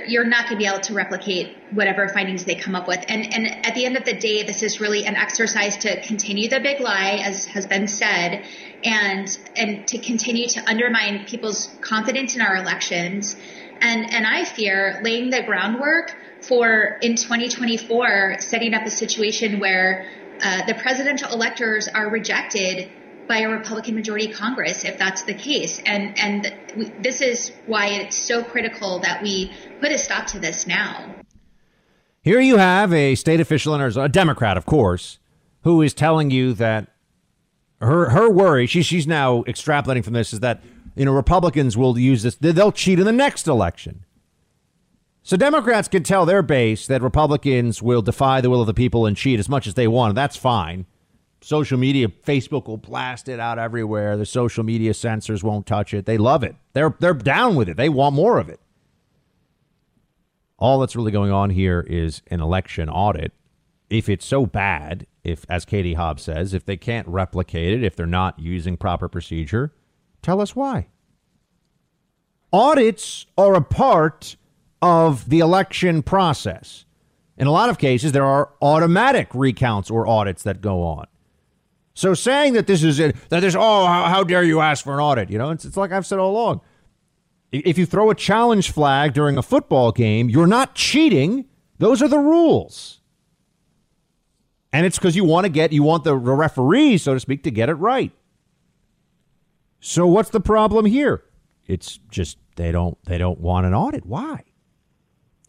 you're not going to be able to replicate whatever findings they come up with. And, and at the end of the day, this is really an exercise to continue the big lie, as has been said, and and to continue to undermine people's confidence in our elections. And and I fear laying the groundwork for in 2024 setting up a situation where uh, the presidential electors are rejected by a Republican majority Congress if that's the case. And and we, this is why it's so critical that we put a stop to this now. Here you have a state official in Arizona, a Democrat, of course, who is telling you that her her worry, she, she's now extrapolating from this, is that you know Republicans will use this, they'll cheat in the next election. So Democrats can tell their base that Republicans will defy the will of the people and cheat as much as they want. That's fine. Social media, Facebook will blast it out everywhere. The social media censors won't touch it. They love it. They're they're down with it. They want more of it. All that's really going on here is an election audit. If it's so bad, if as Katie Hobbs says, if they can't replicate it, if they're not using proper procedure, tell us why. Audits are a part of the election process. In a lot of cases, there are automatic recounts or audits that go on. So saying that this is it, that there's, oh, how, how, dare you ask for an audit? You know, it's, it's like I've said all along. If you throw a challenge flag during a football game, you're not cheating. Those are the rules. And it's because you want to get, you want the referee, so to speak, to get it right. So what's the problem here? It's just they don't they don't want an audit. Why?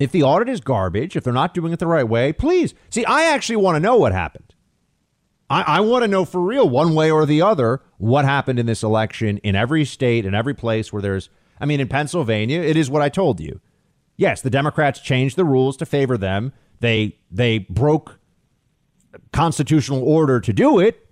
If the audit is garbage, if they're not doing it the right way, please. See, I actually want to know what happened. I, I want to know for real, one way or the other, what happened in this election in every state, in every place where there's, I mean, in Pennsylvania, it is what I told you. Yes, the Democrats changed the rules to favor them. They they broke constitutional order to do it,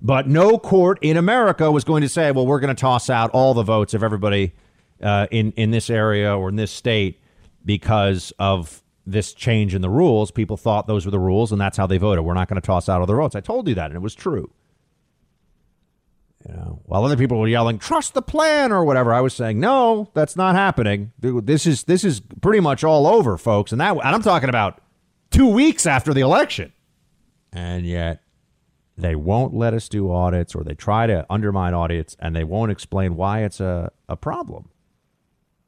but no court in America was going to say, well, we're going to toss out all the votes of everybody uh, in in this area or in this state because of this change in the rules. People thought those were the rules, and that's how they voted. We're not going to toss out other votes. I told you that, and it was true. You know, while other people were yelling, "Trust the plan" or whatever, I was saying, "No, that's not happening. This is this is pretty much all over, folks." And that, and I'm talking about two weeks after the election, and yet they won't let us do audits, or they try to undermine audits, and they won't explain why it's a, a problem.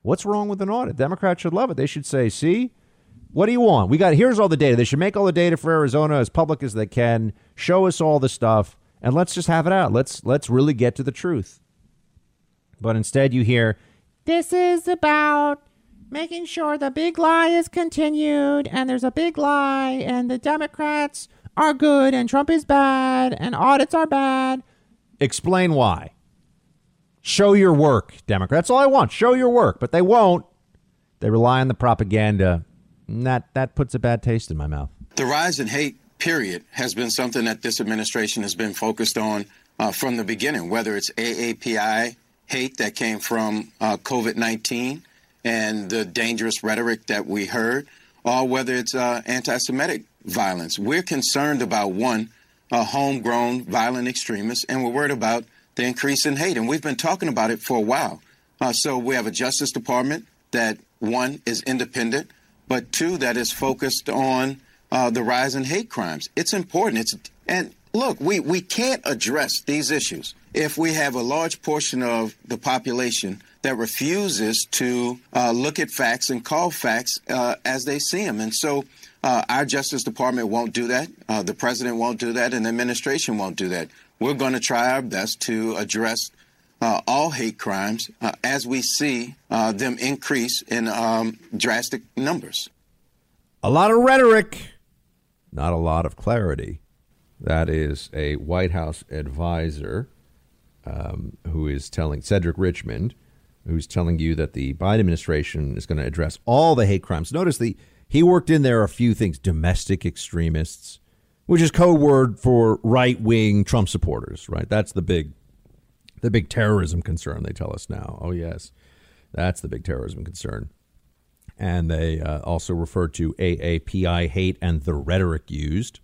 What's wrong with an audit? Democrats should love it. They should say, see, what do you want? We got here's all the data. They should make all the data for Arizona as public as they can. Show us all the stuff, and let's just have it out. Let's let's really get to the truth. But instead, you hear this is about making sure the big lie is continued, and there's a big lie, and the Democrats are good, and Trump is bad, and audits are bad. Explain why. Show your work, Democrats. That's all I want. Show your work, but they won't. They rely on the propaganda. And that that puts a bad taste in my mouth. The rise in hate, period, has been something that this administration has been focused on uh, from the beginning. Whether it's AAPI hate that came from uh, COVID nineteen and the dangerous rhetoric that we heard, or whether it's uh, anti-Semitic violence, we're concerned about one, homegrown violent extremist, and we're worried about the increase in hate. And we've been talking about it for a while. Uh, so we have a Justice Department that, one, is independent, but two, that is focused on uh, the rise in hate crimes. It's important. It's and look, we, we can't address these issues if we have a large portion of the population that refuses to uh, look at facts and call facts uh, as they see them. And so uh, our Justice Department won't do that. Uh, the president won't do that, and the administration won't do that we're going to try our best to address uh, all hate crimes uh, as we see uh, them increase in um, drastic numbers. A lot of rhetoric, not a lot of clarity. That is a White House advisor um, who is telling Cedric Richmond, who's telling you that the Biden administration is going to address all the hate crimes. Notice the he worked in there a few things: domestic extremists, which is code word for right wing Trump supporters. Right? That's the big, the big terrorism concern. They tell us now. Oh yes, that's the big terrorism concern. And they uh, also refer to AAPI hate and the rhetoric used.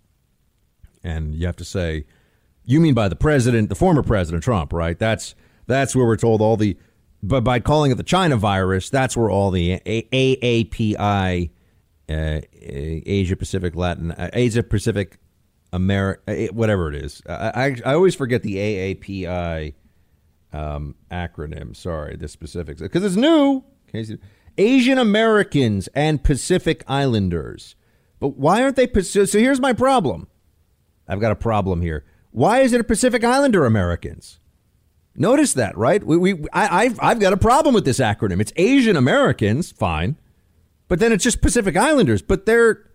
And you have to say, you mean by the president, the former president Trump, right? That's that's where we're told all the, but by calling it the China virus, that's where all the AAPI, uh, Asia Pacific Latin, uh, Asia Pacific America, uh, whatever it is. I, I, I always forget the AAPI um, acronym. Sorry, the specifics because it's new. Asian Americans and Pacific Islanders. But why aren't they? So here's my problem. I've got a problem here. Why is it a Pacific Islander Americans? Notice that, right? We, we I, I've, I've got a problem with this acronym. It's Asian Americans, fine, but then it's just Pacific Islanders. But they're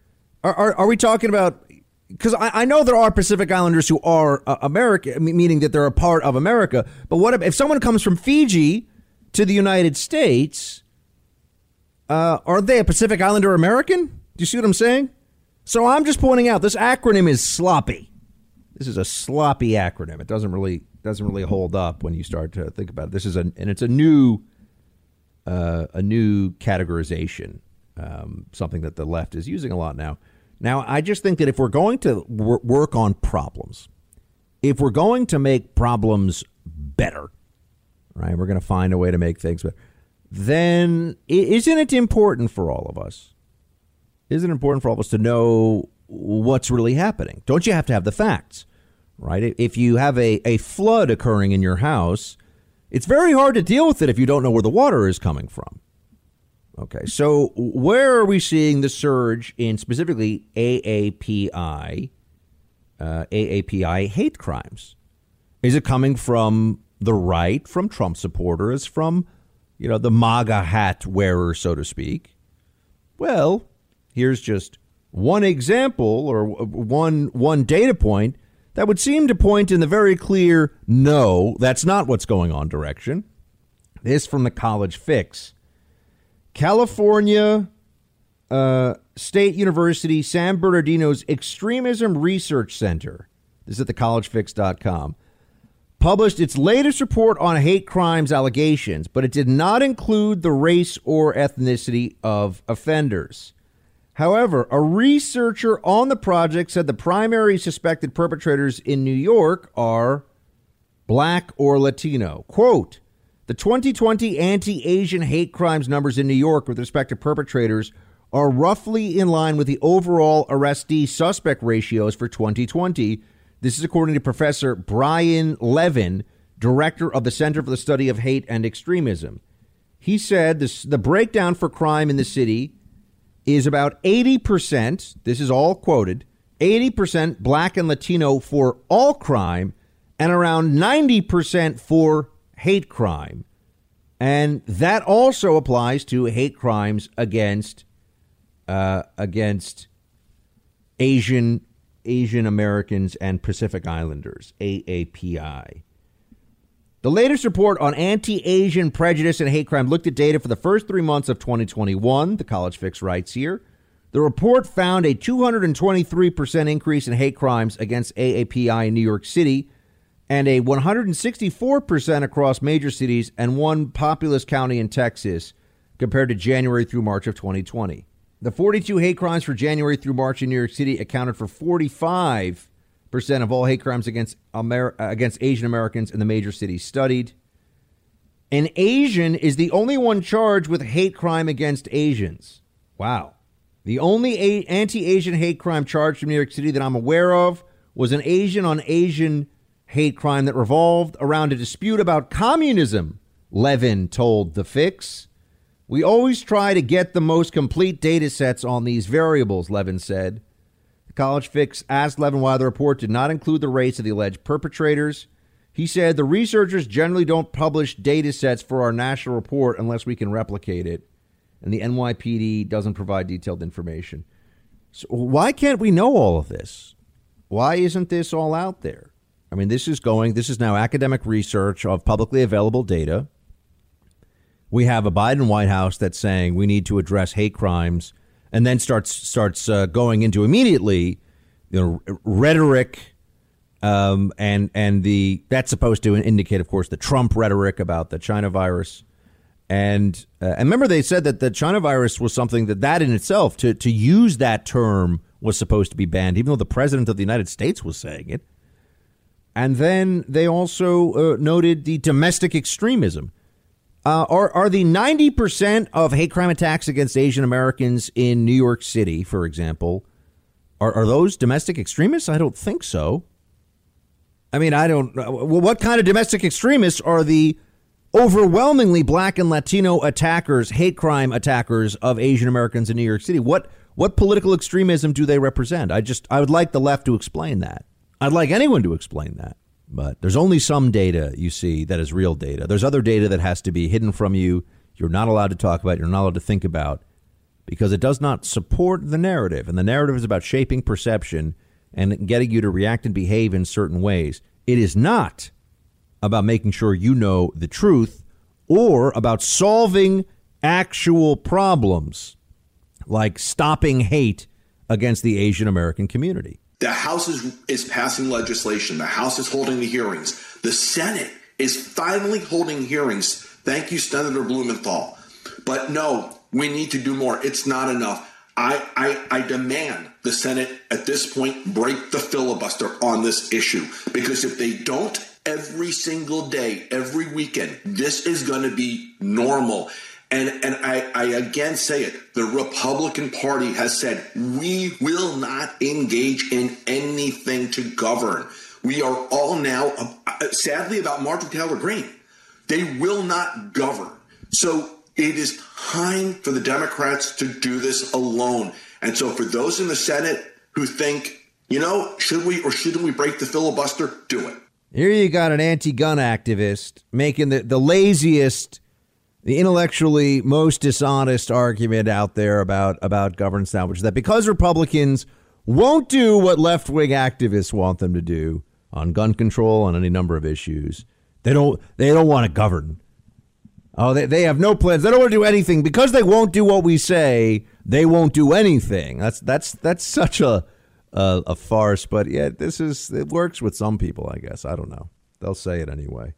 are, are, are we talking about? Because I, I know there are Pacific Islanders who are uh, American, meaning that they're a part of America. But what if, if someone comes from Fiji to the United States? Uh, are they a Pacific Islander American? Do you see what I'm saying? So I'm just pointing out this acronym is sloppy. This is a sloppy acronym. It doesn't really doesn't really hold up when you start to think about it. This is a and it's a new uh, a new categorization, um, something that the left is using a lot now. Now, I just think that if we're going to wor- work on problems, if we're going to make problems better, right, we're going to find a way to make things better. Then isn't it important for all of us isn't it important for all of us to know what's really happening. Don't you have to have the facts, right? If you have a, a flood occurring in your house, it's very hard to deal with it if you don't know where the water is coming from. Okay, so where are we seeing the surge in specifically AAPI, uh, AAPI hate crimes? Is it coming from the right, from Trump supporters, from you know the MAGA hat wearer, so to speak? Well, Here's just one example or one one data point that would seem to point in the very clear no, that's not what's going on direction. This from the College Fix. California uh, State University San Bernardino's Extremism Research Center. This is at thecollegefix.com. Published its latest report on hate crimes allegations, but it did not include the race or ethnicity of offenders. However, a researcher on the project said the primary suspected perpetrators in New York are black or Latino. Quote, the 2020 anti Asian hate crimes numbers in New York with respect to perpetrators are roughly in line with the overall arrestee suspect ratios for 2020. This is according to Professor Brian Levin, director of the Center for the Study of Hate and Extremism. He said this, the breakdown for crime in the city is about 80%, this is all quoted, 80% black and Latino for all crime and around 90% for hate crime. And that also applies to hate crimes against uh, against Asian Asian Americans and Pacific Islanders, AAPI. The latest report on anti Asian prejudice and hate crime looked at data for the first three months of 2021. The College Fix writes here. The report found a 223% increase in hate crimes against AAPI in New York City and a 164% across major cities and one populous county in Texas compared to January through March of 2020. The 42 hate crimes for January through March in New York City accounted for 45 percent of all hate crimes against Amer- against Asian Americans in the major cities studied. An Asian is the only one charged with hate crime against Asians. Wow. The only a- anti-Asian hate crime charged in New York City that I'm aware of was an Asian on Asian hate crime that revolved around a dispute about communism, Levin told The Fix. We always try to get the most complete data sets on these variables, Levin said. The College Fix asked Levin why the report did not include the race of the alleged perpetrators. He said the researchers generally don't publish data sets for our national report unless we can replicate it, and the NYPD doesn't provide detailed information. So why can't we know all of this? Why isn't this all out there? I mean, this is going, this is now academic research of publicly available data. we have a Biden White House that's saying we need to address hate crimes, and then starts starts uh, going into immediately, you know, rhetoric, um, and and the that's supposed to indicate, of course, the Trump rhetoric about the China virus, and uh, and remember they said that the China virus was something that that in itself to to use that term was supposed to be banned, even though the president of the United States was saying it. And then they also uh, noted the domestic extremism. Uh, are, are the 90% of hate crime attacks against Asian Americans in New York City, for example, are, are those domestic extremists? I don't think so. I mean, I don't. Well, what kind of domestic extremists are the overwhelmingly black and Latino attackers, hate crime attackers of Asian Americans in New York City? What what political extremism do they represent? I just I would like the left to explain that. I'd like anyone to explain that. But there's only some data you see that is real data. There's other data that has to be hidden from you. You're not allowed to talk about, you're not allowed to think about because it does not support the narrative. And the narrative is about shaping perception and getting you to react and behave in certain ways. It is not about making sure you know the truth or about solving actual problems like stopping hate against the Asian American community. The House is, is passing legislation. The House is holding the hearings. The Senate is finally holding hearings. Thank you, Senator Blumenthal. But no, we need to do more. It's not enough. I, I, I demand the Senate at this point break the filibuster on this issue because if they don't, every single day, every weekend, this is going to be normal. And and I, I again say it, the Republican Party has said we will not engage in anything to govern. We are all now, uh, sadly, about Marjorie Taylor Greene. They will not govern. So it is time for the Democrats to do this alone. And so for those in the Senate who think, you know, should we or shouldn't we break the filibuster, do it. Here you got an anti-gun activist making the, the laziest the intellectually most dishonest argument out there about about governance now, which is that because Republicans won't do what left wing activists want them to do on gun control on any number of issues, they don't they don't want to govern. Oh, they, they have no plans. They don't want to do anything because they won't do what we say. They won't do anything. That's that's that's such a a, a farce. But yeah, this is it works with some people. I guess I don't know. They'll say it anyway.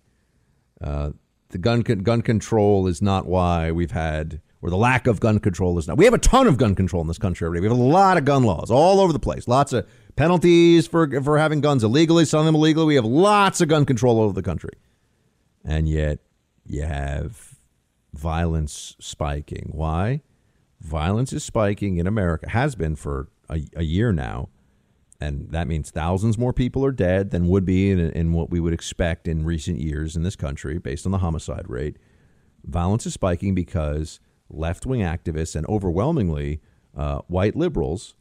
Uh, the gun gun control is not why we've had or the lack of gun control is not. We have a ton of gun control in this country already. We have a lot of gun laws all over the place. Lots of penalties for for having guns illegally, selling them illegally. We have lots of gun control over the country, and yet you have violence spiking. Why? Violence is spiking in America. Has been for a, a year now and that means thousands more people are dead than would be in, in, what we would expect in recent years in this country based on the homicide rate. Violence is spiking because left wing activists and overwhelmingly uh, white liberals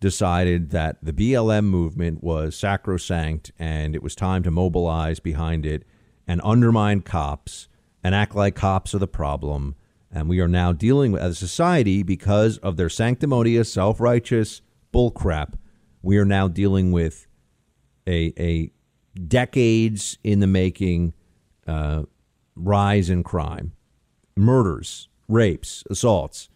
decided that the BLM movement was sacrosanct and it was time to mobilize behind it and undermine cops and act like cops are the problem. And we are now dealing with, as a society, because of their sanctimonious, self righteous bullcrap we are now dealing with a, a decades in the making uh, rise in crime, murders, rapes, assaults.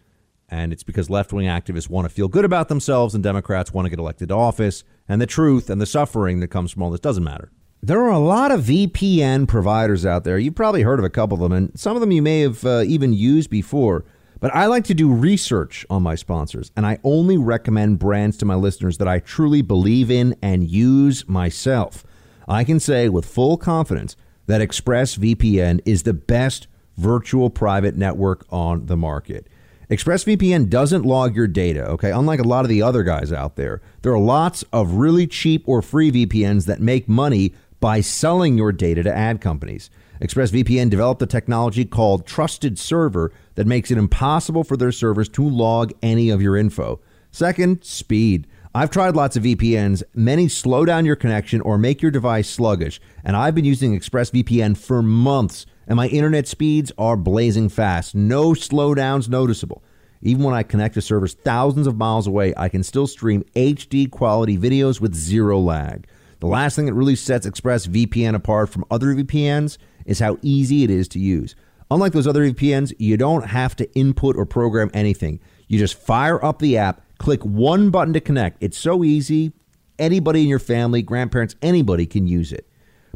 And it's because left wing activists want to feel good about themselves and Democrats want to get elected to office. And the truth and the suffering that comes from all this doesn't matter. There are a lot of VPN providers out there. You've probably heard of a couple of them, and some of them you may have uh, even used before. But I like to do research on my sponsors, and I only recommend brands to my listeners that I truly believe in and use myself. I can say with full confidence that ExpressVPN is the best virtual private network on the market. ExpressVPN doesn't log your data, okay? Unlike a lot of the other guys out there, there are lots of really cheap or free VPNs that make money by selling your data to ad companies. ExpressVPN developed a technology called Trusted Server that makes it impossible for their servers to log any of your info. Second, speed. I've tried lots of VPNs. Many slow down your connection or make your device sluggish, and I've been using ExpressVPN for months, and my internet speeds are blazing fast. No slowdowns noticeable. Even when I connect to servers thousands of miles away, I can still stream HD quality videos with zero lag. The last thing that really sets ExpressVPN apart from other VPNs is how easy it is to use. Unlike those other VPNs, you don't have to input or program anything. You just fire up the app, click one button to connect. It's so easy. Anybody in your family, grandparents, anybody can use it.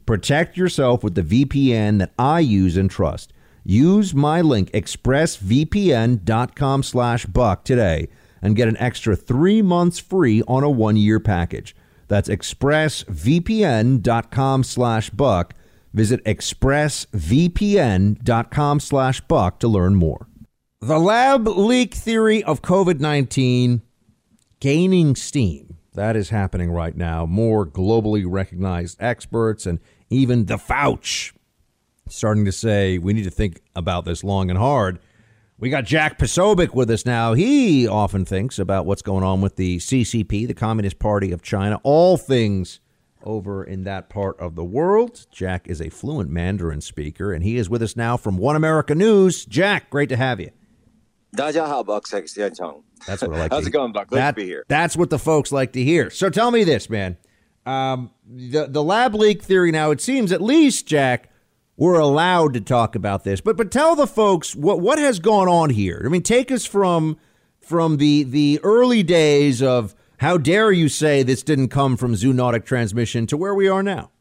Protect yourself with the VPN that I use and trust. Use my link expressvpn.com slash buck today and get an extra three months free on a one-year package. That's expressvpn.com slash buck. Visit expressvpn.com slash buck to learn more. The lab leak theory of COVID 19 gaining steam. That is happening right now. More globally recognized experts and even the Fauci starting to say we need to think about this long and hard. We got Jack Posobiec with us now. He often thinks about what's going on with the CCP, the Communist Party of China, all things over in that part of the world. Jack is a fluent Mandarin speaker, and he is with us now from One America News. Jack, great to have you. 大家好，Buck Sex That's what I like. How's to it going, Buck? Good that, to be here. That's what the folks like to hear. So tell me this, man. Um, the the lab leak theory. Now it seems at least, Jack, we're allowed to talk about this. But but tell the folks what what has gone on here. I mean, take us from from the the early days of how dare you say this didn't come from zoonotic transmission to where we are now.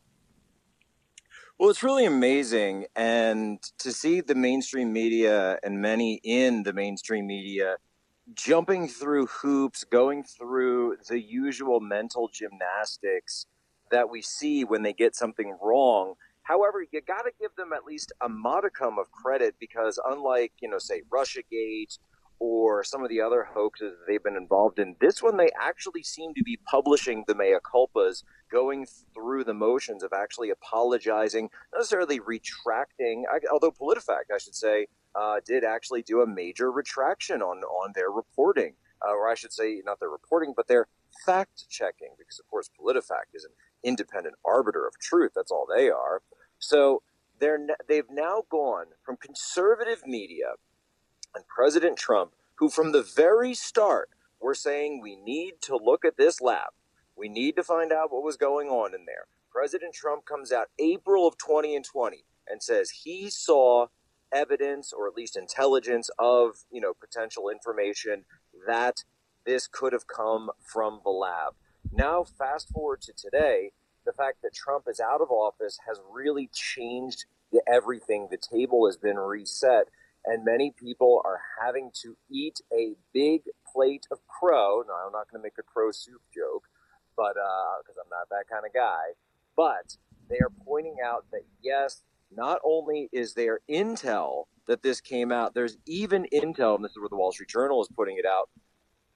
Well, it's really amazing. And to see the mainstream media and many in the mainstream media jumping through hoops, going through the usual mental gymnastics that we see when they get something wrong. However, you got to give them at least a modicum of credit because, unlike, you know, say Russiagate or some of the other hoaxes they've been involved in. This one, they actually seem to be publishing the mea culpas, going through the motions of actually apologizing, not necessarily retracting. Although PolitiFact, I should say, uh, did actually do a major retraction on on their reporting, uh, or I should say, not their reporting, but their fact checking, because of course PolitiFact is an independent arbiter of truth. That's all they are. So they're they've now gone from conservative media and President Trump, who from the very start were saying we need to look at this lab. We need to find out what was going on in there. President Trump comes out April of 20 and 20 and says he saw evidence or at least intelligence of, you know, potential information that this could have come from the lab. Now fast forward to today, the fact that Trump is out of office has really changed everything. The table has been reset and many people are having to eat a big plate of crow. Now, I'm not going to make a crow soup joke, but because uh, I'm not that kind of guy. But they are pointing out that yes, not only is there intel that this came out, there's even intel, and this is where the Wall Street Journal is putting it out,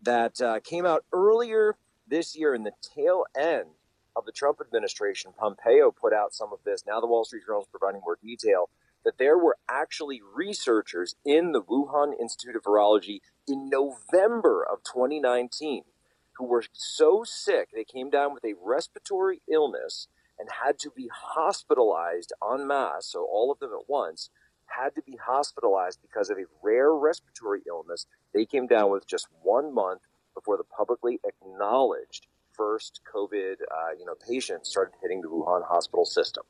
that uh, came out earlier this year in the tail end of the Trump administration. Pompeo put out some of this. Now the Wall Street Journal is providing more detail that there were actually researchers in the Wuhan Institute of Virology in November of 2019 who were so sick they came down with a respiratory illness and had to be hospitalized en masse, so all of them at once had to be hospitalized because of a rare respiratory illness they came down with just one month before the publicly acknowledged first COVID uh, you know, patients started hitting the Wuhan hospital system.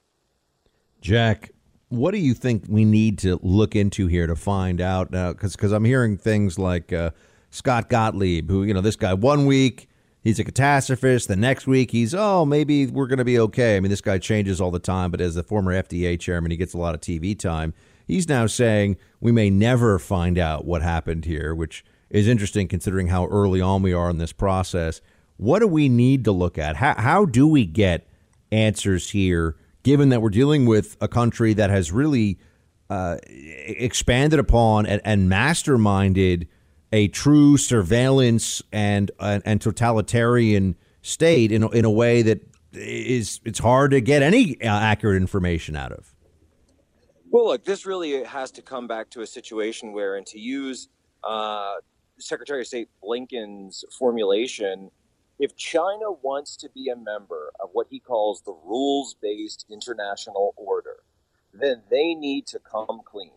Jack, what do you think we need to look into here to find out? Because because I'm hearing things like uh, Scott Gottlieb, who you know this guy one week he's a catastrophist, the next week he's oh maybe we're going to be okay. I mean this guy changes all the time, but as the former FDA chairman, he gets a lot of TV time. He's now saying we may never find out what happened here, which is interesting considering how early on we are in this process. What do we need to look at? How how do we get answers here? Given that we're dealing with a country that has really uh, expanded upon and, and, masterminded a true surveillance and uh, and totalitarian state in in a way that is it's hard to get any uh, accurate information out of. Well, look, this really has to come back to a situation where, and to use uh, Secretary of State Blinken's formulation, if China wants to be a member of what he calls the rules based international order, then they need to come clean.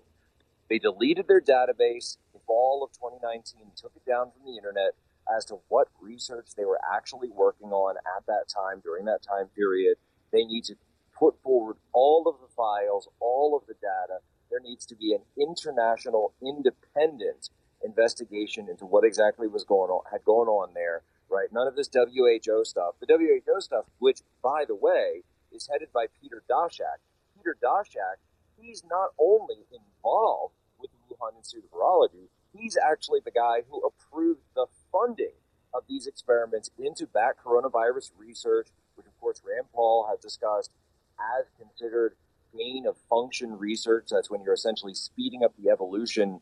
They deleted their database in fall of 2019, took it down from the internet as to what research they were actually working on at that time during that time period. They need to put forward all of the files, all of the data. There needs to be an international, independent investigation into what exactly was going on had going on there. Right? None of this WHO stuff. The WHO stuff, which by the way is headed by Peter Daszak. Peter Daszak, he's not only involved with the Wuhan Institute of Virology, he's actually the guy who approved the funding of these experiments into bat coronavirus research, which of course Rand Paul has discussed as considered gain of function research. That's when you're essentially speeding up the evolution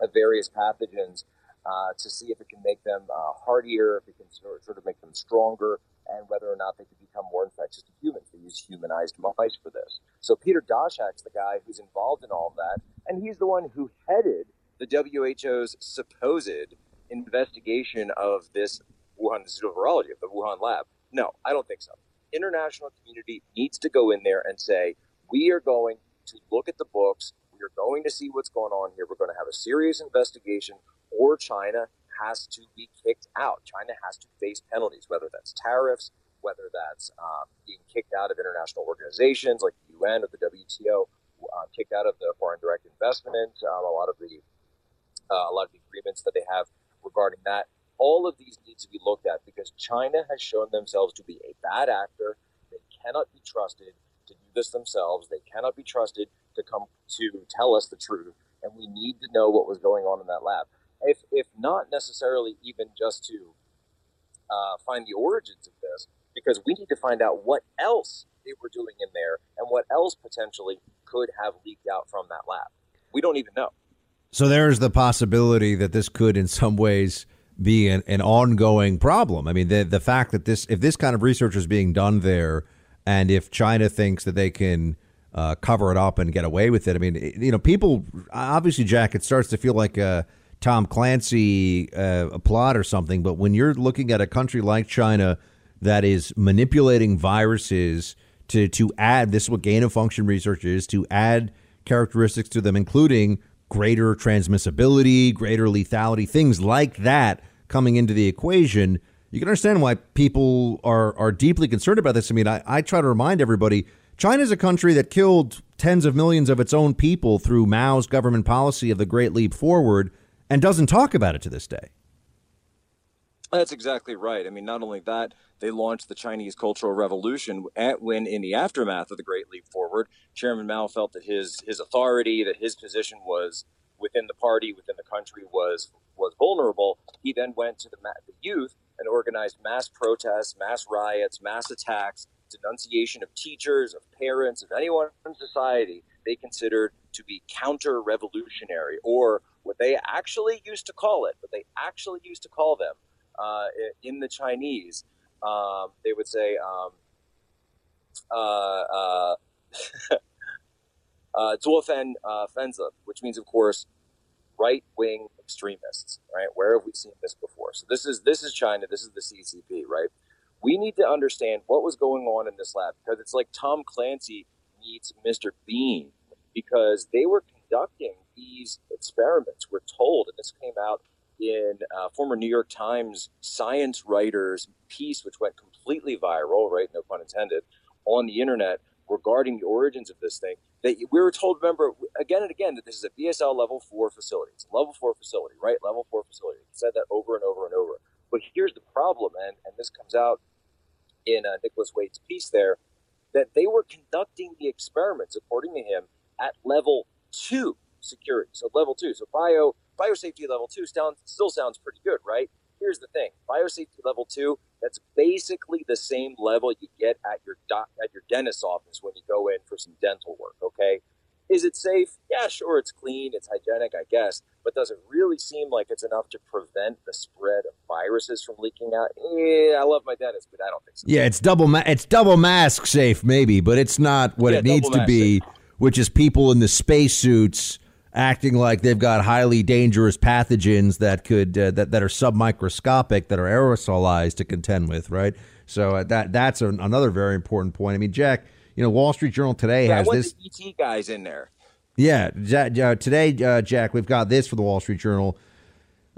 of various pathogens uh, to see if it can make them uh, hardier, if it can sort, of make them stronger, and whether or not they could become more infectious to humans. They use humanized mice for this. So Peter Daszak's the guy who's involved in all of that, and he's the one who headed the WHO's supposed investigation of this Wuhan of Virology, of the Wuhan lab. No, I don't think so. International community needs to go in there and say, we are going to look at the books. We are going to see what's going on here. We're going to have a serious investigation, or China has to be kicked out. China has to face penalties, whether that's tariffs, whether that's um, being kicked out of international organizations like the UN or the WTO, uh, kicked out of the foreign direct investment, um, a lot of the uh, a lot of the agreements that they have regarding that. All of these need to be looked at because China has shown themselves to be a bad actor. They cannot be trusted to do this themselves. They cannot be trusted to come to tell us the truth. And we need to know what was going on in that lab. If, if not necessarily even just to uh, find the origins of this, because we need to find out what else they were doing in there and what else potentially could have leaked out from that lab. We don't even know. So there's the possibility that this could, in some ways, be an, an ongoing problem. I mean, the the fact that this, if this kind of research is being done there, and if China thinks that they can uh, cover it up and get away with it, I mean, you know, people obviously, Jack, it starts to feel like a Tom Clancy uh, a plot or something. But when you're looking at a country like China that is manipulating viruses to to add this is what gain of function research is to add characteristics to them, including greater transmissibility, greater lethality, things like that coming into the equation, you can understand why people are are deeply concerned about this. I mean, I, I try to remind everybody China is a country that killed tens of millions of its own people through Mao's government policy of the Great Leap Forward and doesn't talk about it to this day. That's exactly right. I mean, not only that, they launched the Chinese Cultural Revolution at, when, in the aftermath of the Great Leap Forward, Chairman Mao felt that his his authority, that his position was within the party, within the country, was was vulnerable. He then went to the, the youth and organized mass protests, mass riots, mass attacks, denunciation of teachers, of parents, of anyone in society they considered to be counter-revolutionary, or what they actually used to call it, what they actually used to call them uh, in the Chinese, um, they would say um, uh, uh, uh, Zuofen uh, which means, of course, right wing extremists. Right? Where have we seen this before? So this is this is China. This is the CCP. Right? We need to understand what was going on in this lab because it's like Tom Clancy meets Mr. Bean because they were conducting these experiments. We're told, and this came out in uh, former New York Times science writer's piece, which went completely viral, right? No pun intended, on the internet regarding the origins of this thing. That we were told, remember, again and again, that this is a BSL level four facility. It's a level four facility, right? Level four facility. He said that over and over and over. But here's the problem, and, and this comes out in uh, Nicholas Wade's piece there, that they were conducting the experiments, according to him, at level two security. So level two. So bio biosafety level two sounds, still sounds pretty good, right? Here's the thing: biosafety level two. That's basically the same level you get at your doc, at your dentist's office when you go in for some dental work. Okay, is it safe? Yeah, sure. It's clean. It's hygienic, I guess. But does it really seem like it's enough to prevent the spread of viruses from leaking out? Yeah, I love my dentist, but I don't think so. Yeah, it's double. Ma- it's double mask safe, maybe, but it's not what Yeah, it needs to be, mask which is people in the spacesuits acting like they've got highly dangerous pathogens that could uh, that that are submicroscopic, that are aerosolized to contend with, right? So uh, that that's an, another very important point. I mean, Jack, you know, Wall Street Journal today Yeah, has this. ET guys in there. Yeah, Ja- today, uh, Jack, we've got this for the Wall Street Journal.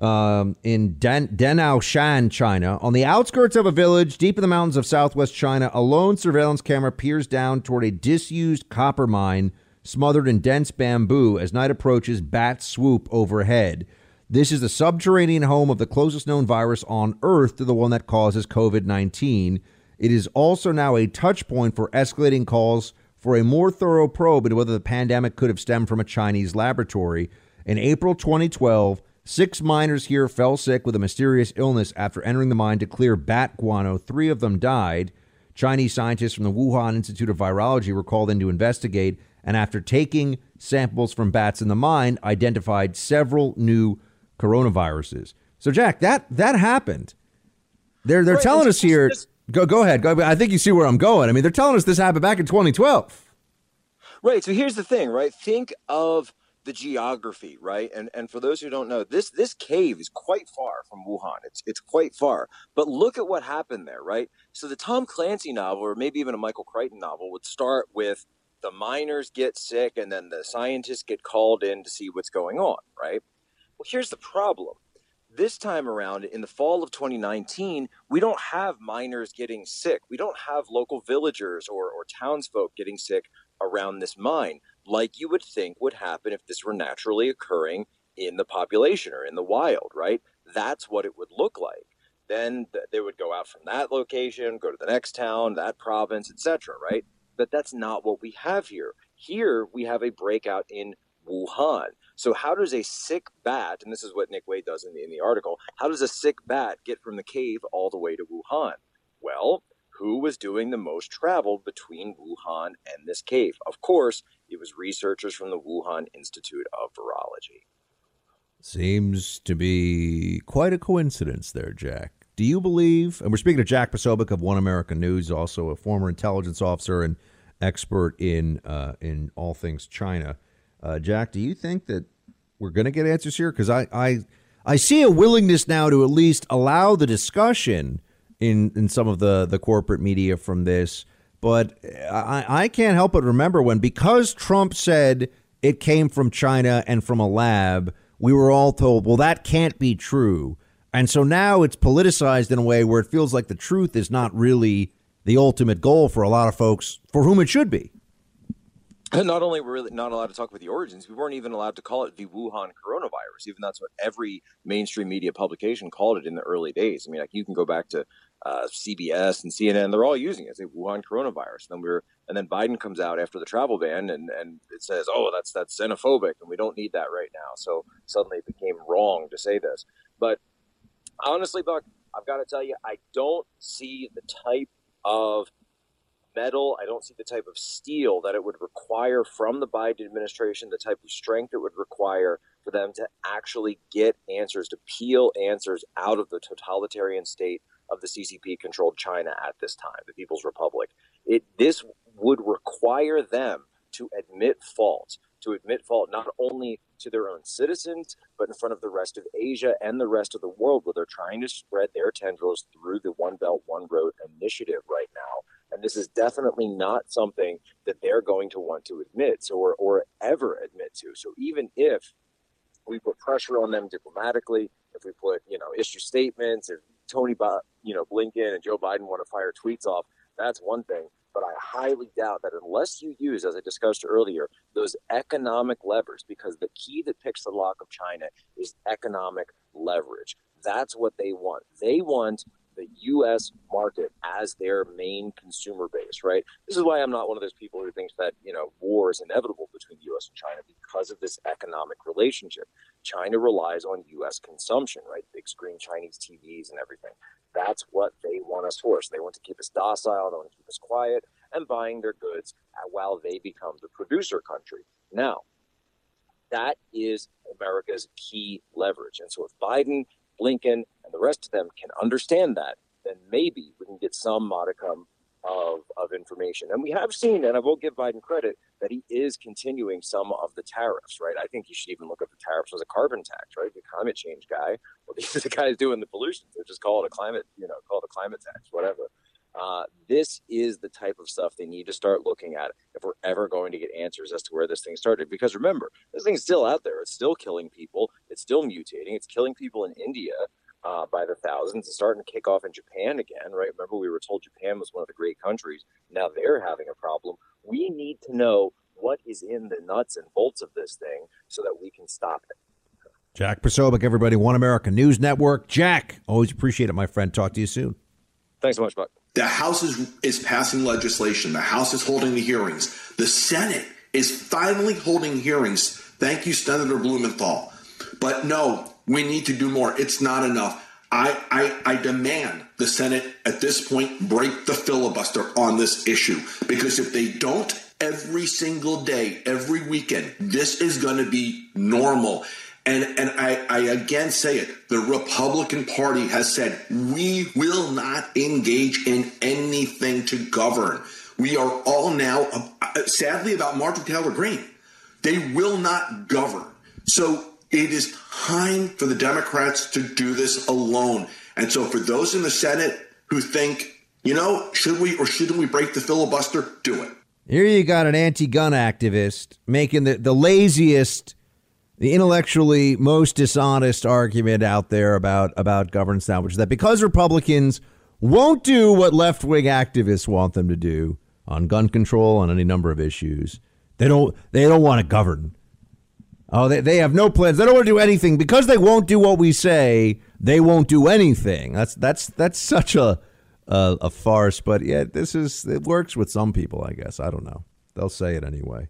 Um, in Dan- Danaoshan, China, on the outskirts of a village deep in the mountains of southwest China, a lone surveillance camera peers down toward a disused copper mine smothered in dense bamboo as night approaches, bats swoop overhead. This is the subterranean home of the closest known virus on Earth to the one that causes COVID 19. It is also now a touch point for escalating calls for a more thorough probe into whether the pandemic could have stemmed from a Chinese laboratory. In April 2012, six miners here fell sick with a mysterious illness after entering the mine to clear bat guano. Three of them died. Chinese scientists from the Wuhan Institute of Virology were called in to investigate, and after taking samples from bats in the mine, identified several new coronaviruses. So, Jack, that that happened. They're they're Right, telling us here. just- Go go ahead. Go, I think you see where I'm going. I mean, they're telling us this happened back in 2012. Right. So here's the thing, right? Think of the geography, right? And and for those who don't know, this this cave is quite far from Wuhan. It's it's quite far. But look at what happened there, right? So the Tom Clancy novel, or maybe even a Michael Crichton novel, would start with the miners get sick and then the scientists get called in to see what's going on, right? Well, here's the problem. This time around, in the fall of 2019, we don't have miners getting sick. We don't have local villagers or, or townsfolk getting sick around this mine, like you would think would happen if this were naturally occurring in the population or in the wild, right? That's what it would look like. Then they would go out from that location, go to the next town, that province, etc., right? But that's not what we have here. Here we have a breakout in Wuhan. So how does a sick bat, and this is what Nick Wade does in the, in the article, how does a sick bat get from the cave all the way to Wuhan? Well, who was doing the most travel between Wuhan and this cave? Of course, it was researchers from the Wuhan Institute of Virology. Seems to be quite a coincidence there, Jack. Do you believe? And we're speaking to Jack Posobiec of One American News, also a former intelligence officer and expert in uh, in all things China. Uh, Jack, do you think that we're going to get answers here? Because I, I I see a willingness now to at least allow the discussion in in some of the the corporate media from this. But I, I can't help but remember when because Trump said it came from China and from a lab, we were all told, well, that can't be true. And so now it's politicized in a way where it feels like the truth is not really the ultimate goal for a lot of folks for whom it should be. Not only were we not allowed to talk about the origins, we weren't even allowed to call it the Wuhan coronavirus. Even that's what every mainstream media publication called it in the early days. I mean, like you can go back to uh, CBS and CNN; they're all using it. A Wuhan coronavirus. And then we are and then Biden comes out after the travel ban, and and it says, "Oh, that's that's xenophobic, and we don't need that right now." So suddenly it became wrong to say this. But honestly, Buck, I've got to tell you, I don't see the type of metal. I don't see the type of steel that it would require from the Biden administration, the type of strength it would require for them to actually get answers, to peel answers out of the totalitarian state of the CCP controlled China at this time, the People's Republic. It this would require them to admit fault, to admit fault not only to their own citizens, but in front of the rest of Asia and the rest of the world, where they're trying to spread their tendrils through the One Belt, One Road initiative right now. And this is definitely not something that they're going to want to admit so, or, or ever admit to. So even if we put pressure on them diplomatically, if we put, you know, issue statements, if Tony, you know, Blinken and Joe Biden want to fire tweets off, that's one thing. But I highly doubt that unless you use, as I discussed earlier, those economic levers, because the key that picks the lock of China is economic leverage. That's what they want. They want the U.S. market as their main consumer base, right? This is why I'm not one of those people who thinks that you know war is inevitable between the U.S. and China because of this economic relationship. China relies on U.S. consumption, right? Big screen Chinese TVs and everything. That's what they want us for. So they want to keep us docile, they want to keep us quiet, and buying their goods while they become the producer country. Now, that is America's key leverage. And so if Biden, Blinken, and the rest of them can understand that, then maybe we can get some modicum of, of information. And we have seen, and I will give Biden credit, that he is continuing some of the tariffs, right? I think you should even look at the tariffs as a carbon tax, right? The climate change guy. Well, these are the guys doing the pollution. So just call it a climate, you know, call it a climate tax, whatever. Uh, this is the type of stuff they need to start looking at if we're ever going to get answers as to where this thing started. Because remember, this thing's still out there. It's still killing people. It's still mutating. It's killing people in India uh, by the thousands. It's starting to kick off in Japan again, right? Remember, we were told Japan was one of the great countries. Now they're having a problem. We need to know what is in the nuts and bolts of this thing so that we can stop it. Jack Posobiec, everybody, One America News Network. Jack, always appreciate it, my friend. Talk to you soon. Thanks so much, Buck. The House is, is passing legislation. The House is holding the hearings. The Senate is finally holding hearings. Thank you, Senator Blumenthal. But no, we need to do more. It's not enough. I, I, I demand the Senate at this point break the filibuster on this issue because if they don't, every single day, every weekend, this is going to be normal. And, and I, I again say it the Republican Party has said we will not engage in anything to govern. We are all now, uh, sadly, about Marjorie Taylor Greene. They will not govern. So it is time for the Democrats to do this alone. And so for those in the Senate who think, you know, should we or shouldn't we break the filibuster, do it. Here you got an anti-gun activist making the, the laziest, the intellectually most dishonest argument out there about about governance now, which is that because Republicans won't do what left-wing activists want them to do on gun control on any number of issues, they don't they don't want to govern. Oh, they, they have no plans. They don't want to do anything because they won't do what we say. They won't do anything. That's that's that's such a a, a farce. But yeah, this is it works with some people, I guess. I don't know. They'll say it anyway.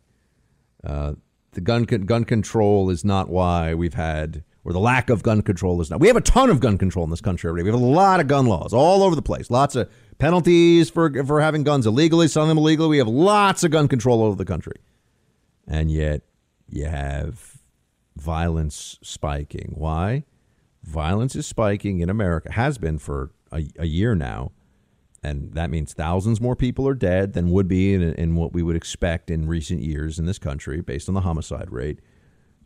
Uh, the gun gun control is not why we've had, or the lack of gun control is not. We have a ton of gun control in this country already. We have a lot of gun laws all over the place. Lots of penalties for for having guns illegally, selling them illegally. We have lots of gun control over the country, and yet you have violence spiking. Why? Violence is spiking in America. Has been for a, a year now and that means thousands more people are dead than would be in, in, what we would expect in recent years in this country based on the homicide rate.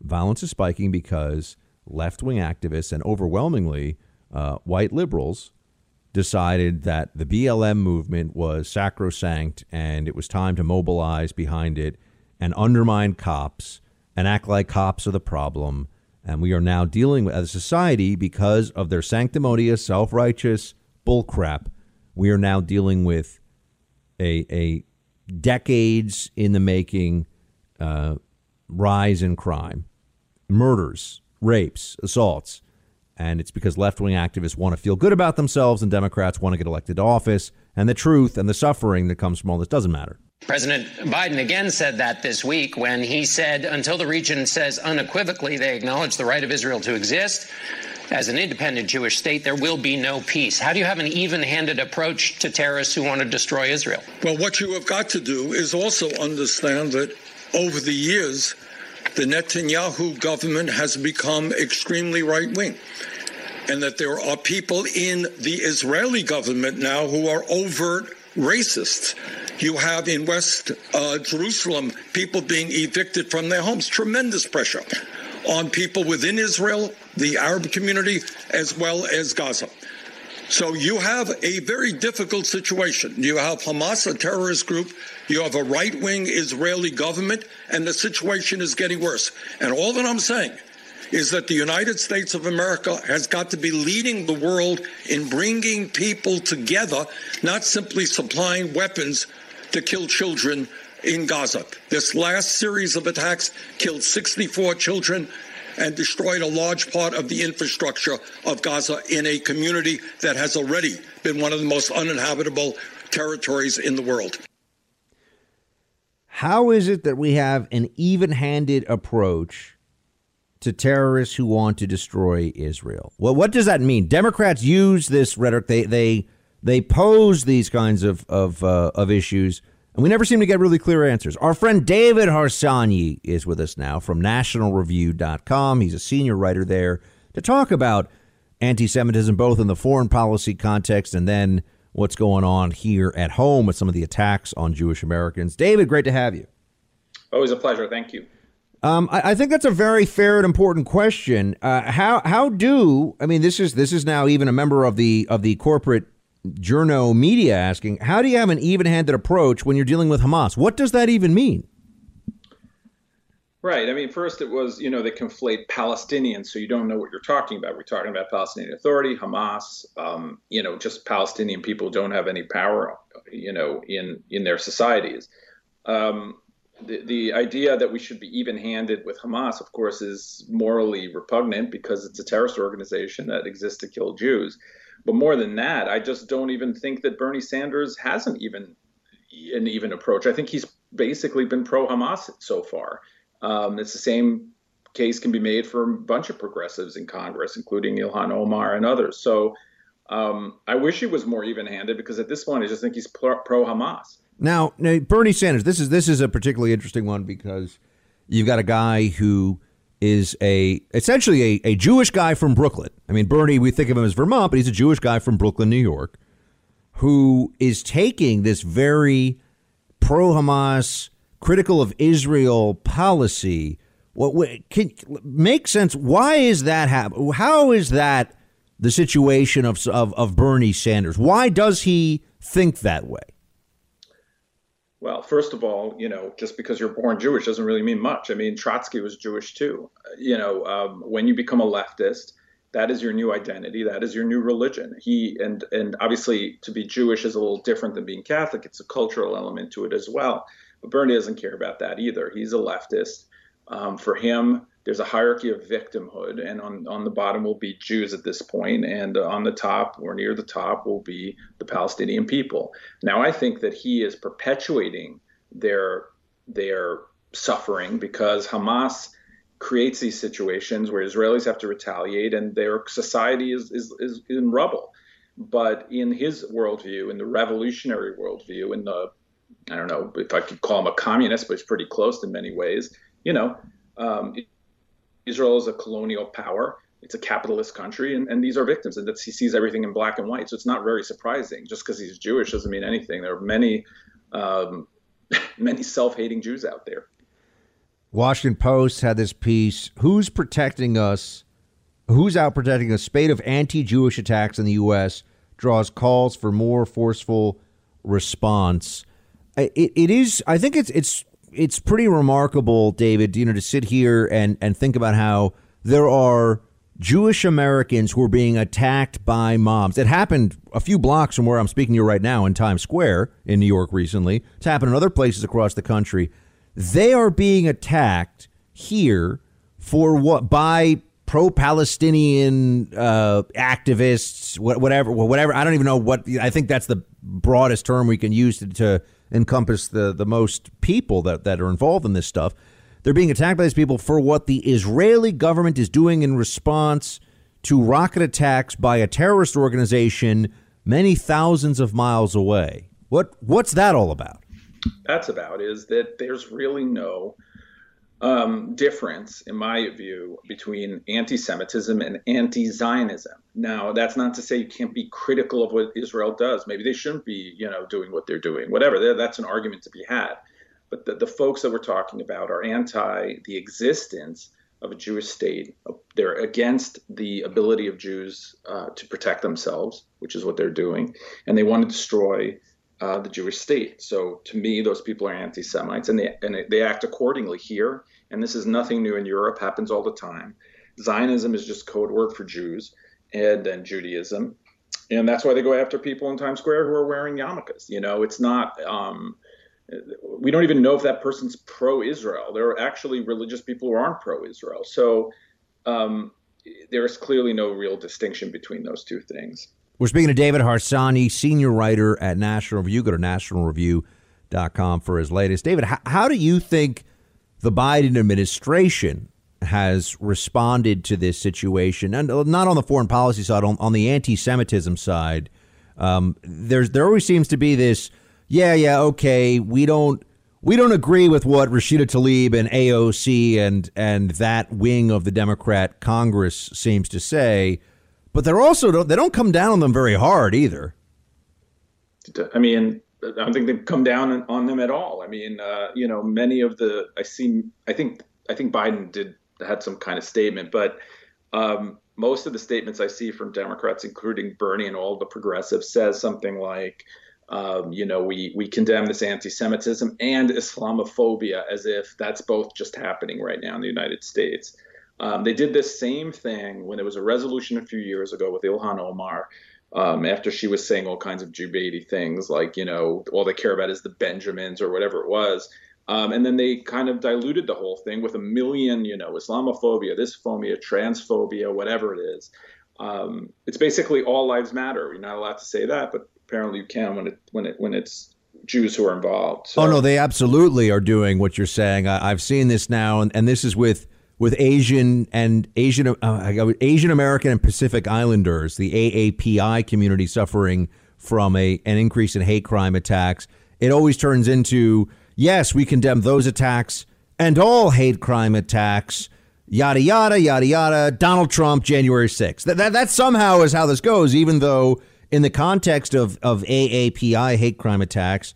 Violence is spiking because left wing activists and overwhelmingly uh, white liberals decided that the BLM movement was sacrosanct and it was time to mobilize behind it and undermine cops and act like cops are the problem. And we are now dealing with, as a society, because of their sanctimonious, self righteous bullcrap we are now dealing with a, a decades in the making uh, rise in crime, murders, rapes, assaults. And it's because left wing activists want to feel good about themselves and Democrats want to get elected to office. And the truth and the suffering that comes from all this doesn't matter. President Biden again said that this week when he said, until the region says unequivocally they acknowledge the right of Israel to exist, as an independent Jewish state, there will be no peace. How do you have an even handed approach to terrorists who want to destroy Israel? Well, what you have got to do is also understand that over the years, the Netanyahu government has become extremely right wing. And that there are people in the Israeli government now who are overt racists. You have in West uh, Jerusalem people being evicted from their homes, tremendous pressure on people within Israel, the Arab community, as well as Gaza. So you have a very difficult situation. You have Hamas, a terrorist group. You have a right wing Israeli government, and the situation is getting worse. And all that I'm saying is that the United States of America has got to be leading the world in bringing people together, not simply supplying weapons to kill children in Gaza. This last series of attacks killed 64 children and destroyed a large part of the infrastructure of Gaza in a community that has already been one of the most uninhabitable territories in the world. How is it that we have an even handed approach to terrorists who want to destroy Israel? Well, what does that mean? Democrats use this rhetoric. They, they, they pose these kinds of, of, uh, of issues and we never seem to get really clear answers. Our friend David Harsanyi is with us now from nationalreview.com. He's a senior writer there to talk about anti Semitism, both in the foreign policy context and then what's going on here at home with some of the attacks on Jewish Americans. David, great to have you. Always a pleasure. Thank you. Um, I, I, think that's a very fair and important question. Uh, how how do I mean this is this is now even a member of the of the corporate Journo Media asking, how do you have an even handed approach when you're dealing with Hamas? What does that even mean? Right. I mean, first it was, you know, they conflate Palestinians, so you don't know what you're talking about. We're talking about Palestinian Authority, Hamas, um, you know, just Palestinian people don't have any power, you know, in in their societies. Um, the, the idea that we should be even-handed with Hamas, of course, is morally repugnant because it's a terrorist organization that exists to kill Jews. But more than that, I just don't even think that Bernie Sanders has an even an even approach. I think he's basically been pro-Hamas so far. Um, it's the same case can be made for a bunch of progressives in Congress, including Ilhan Omar and others. So um, I wish he was more even-handed because at this point, I just think he's pro-Hamas. Now, now, Bernie Sanders, this is this is a particularly interesting one because you've got a guy who is a essentially a, a Jewish guy from Brooklyn. I mean, Bernie, we think of him as Vermont, but he's a Jewish guy from Brooklyn, New York, who is taking this very pro Hamas, critical of Israel policy. What, what can make sense? Why is that happen? How is that the situation of, of of Bernie Sanders? Why does he think that way? Well, first of all, you know, just because you're born Jewish doesn't really mean much. I mean, Trotsky was Jewish too. You know, um, when you become a leftist, that is your new identity. That is your new religion. He and and obviously to be Jewish is a little different than being Catholic. It's a cultural element to it as well. But Bernie doesn't care about that either. He's a leftist. Um, for him, there's a hierarchy of victimhood, and on, on the bottom will be Jews at this point, and on the top or near the top will be the Palestinian people. Now, I think that he is perpetuating their their suffering because Hamas creates these situations where Israelis have to retaliate, and their society is is, is in rubble. But in his worldview, in the revolutionary worldview, in the I don't know if I could call him a communist, but he's pretty close in many ways. You know, um, Israel is a colonial power. It's a capitalist country, and, and these are victims, and that he sees everything in black and white. So it's not very surprising. Just because he's Jewish doesn't mean anything. There are many, um, many self-hating Jews out there. Washington Post had this piece: "Who's protecting us? Who's out protecting a spate of anti-Jewish attacks in the U.S. draws calls for more forceful response." It, it is. I think it's it's it's pretty remarkable, David, you know, to sit here and, and think about how there are Jewish Americans who are being attacked by mobs. It happened a few blocks from where I'm speaking to you right now in Times Square in New York recently. It's happened in other places across the country. They are being attacked here for what by pro-Palestinian uh, activists, whatever, whatever. I don't even know what. I think that's the broadest term we can use to, to encompass the the most people that that are involved in this stuff. They're being attacked by these people for what the Israeli government is doing in response to rocket attacks by a terrorist organization many thousands of miles away. What what's that all about? That's about is that there's really no um, difference, in my view, between anti Semitism and anti Zionism. Now, that's not to say you can't be critical of what Israel does. Maybe they shouldn't be, you know, doing what they're doing, whatever. That's an argument to be had. But the, the folks that we're talking about are anti the existence of a Jewish state. They're against the ability of Jews uh, to protect themselves, which is what they're doing. And they want to destroy uh, the Jewish state. So to me, those people are anti-Semites, and they and they act accordingly here. And this is nothing new in Europe; happens all the time. Zionism is just code word for Jews and then Judaism, and that's why they go after people in Times Square who are wearing yarmulkes. You know, it's not. Um, we don't even know if that person's pro-Israel. There are actually religious people who aren't pro-Israel. So um, there is clearly no real distinction between those two things. We're speaking to David Harsanyi, senior writer at National Review. Go to nationalreview.com for his latest. David, how, how do you think the Biden administration has responded to this situation? And uh, not on the foreign policy side, on, on the anti Semitism side. Um, there's there always seems to be this, yeah, yeah, okay, we don't we don't agree with what Rashida Tlaib and AOC and and that wing of the Democrat Congress seems to say but they're also they don't come down on them very hard either. I mean, I don't think they've come down on them at all. I mean, uh, you know, many of the I see. I think I think Biden did had some kind of statement, but um, most of the statements I see from Democrats, including Bernie and all the progressives, says something like, um, you know, we we condemn this anti-Semitism and Islamophobia as if that's both just happening right now in the United States. Um, they did this same thing when there was a resolution a few years ago with Ilhan Omar. Um, after she was saying all kinds of Jew things like, you know, all they care about is the Benjamins or whatever it was. Um, and then they kind of diluted the whole thing with a million, you know, Islamophobia, this phobia, transphobia, whatever it is. Um, it's basically all lives matter. You're not allowed to say that, but apparently you can when it when it when it's Jews who are involved. So. Oh no, they absolutely are doing what you're saying. I, have seen this now, and, and this is with with Asian and Asian uh, Asian American and Pacific Islanders, the AAPI community suffering from a an increase in hate crime attacks. It always turns into yes, we condemn those attacks and all hate crime attacks. Yada yada yada yada. Donald Trump, January 6th. That, that that somehow is how this goes. Even though in the context of of AAPI hate crime attacks,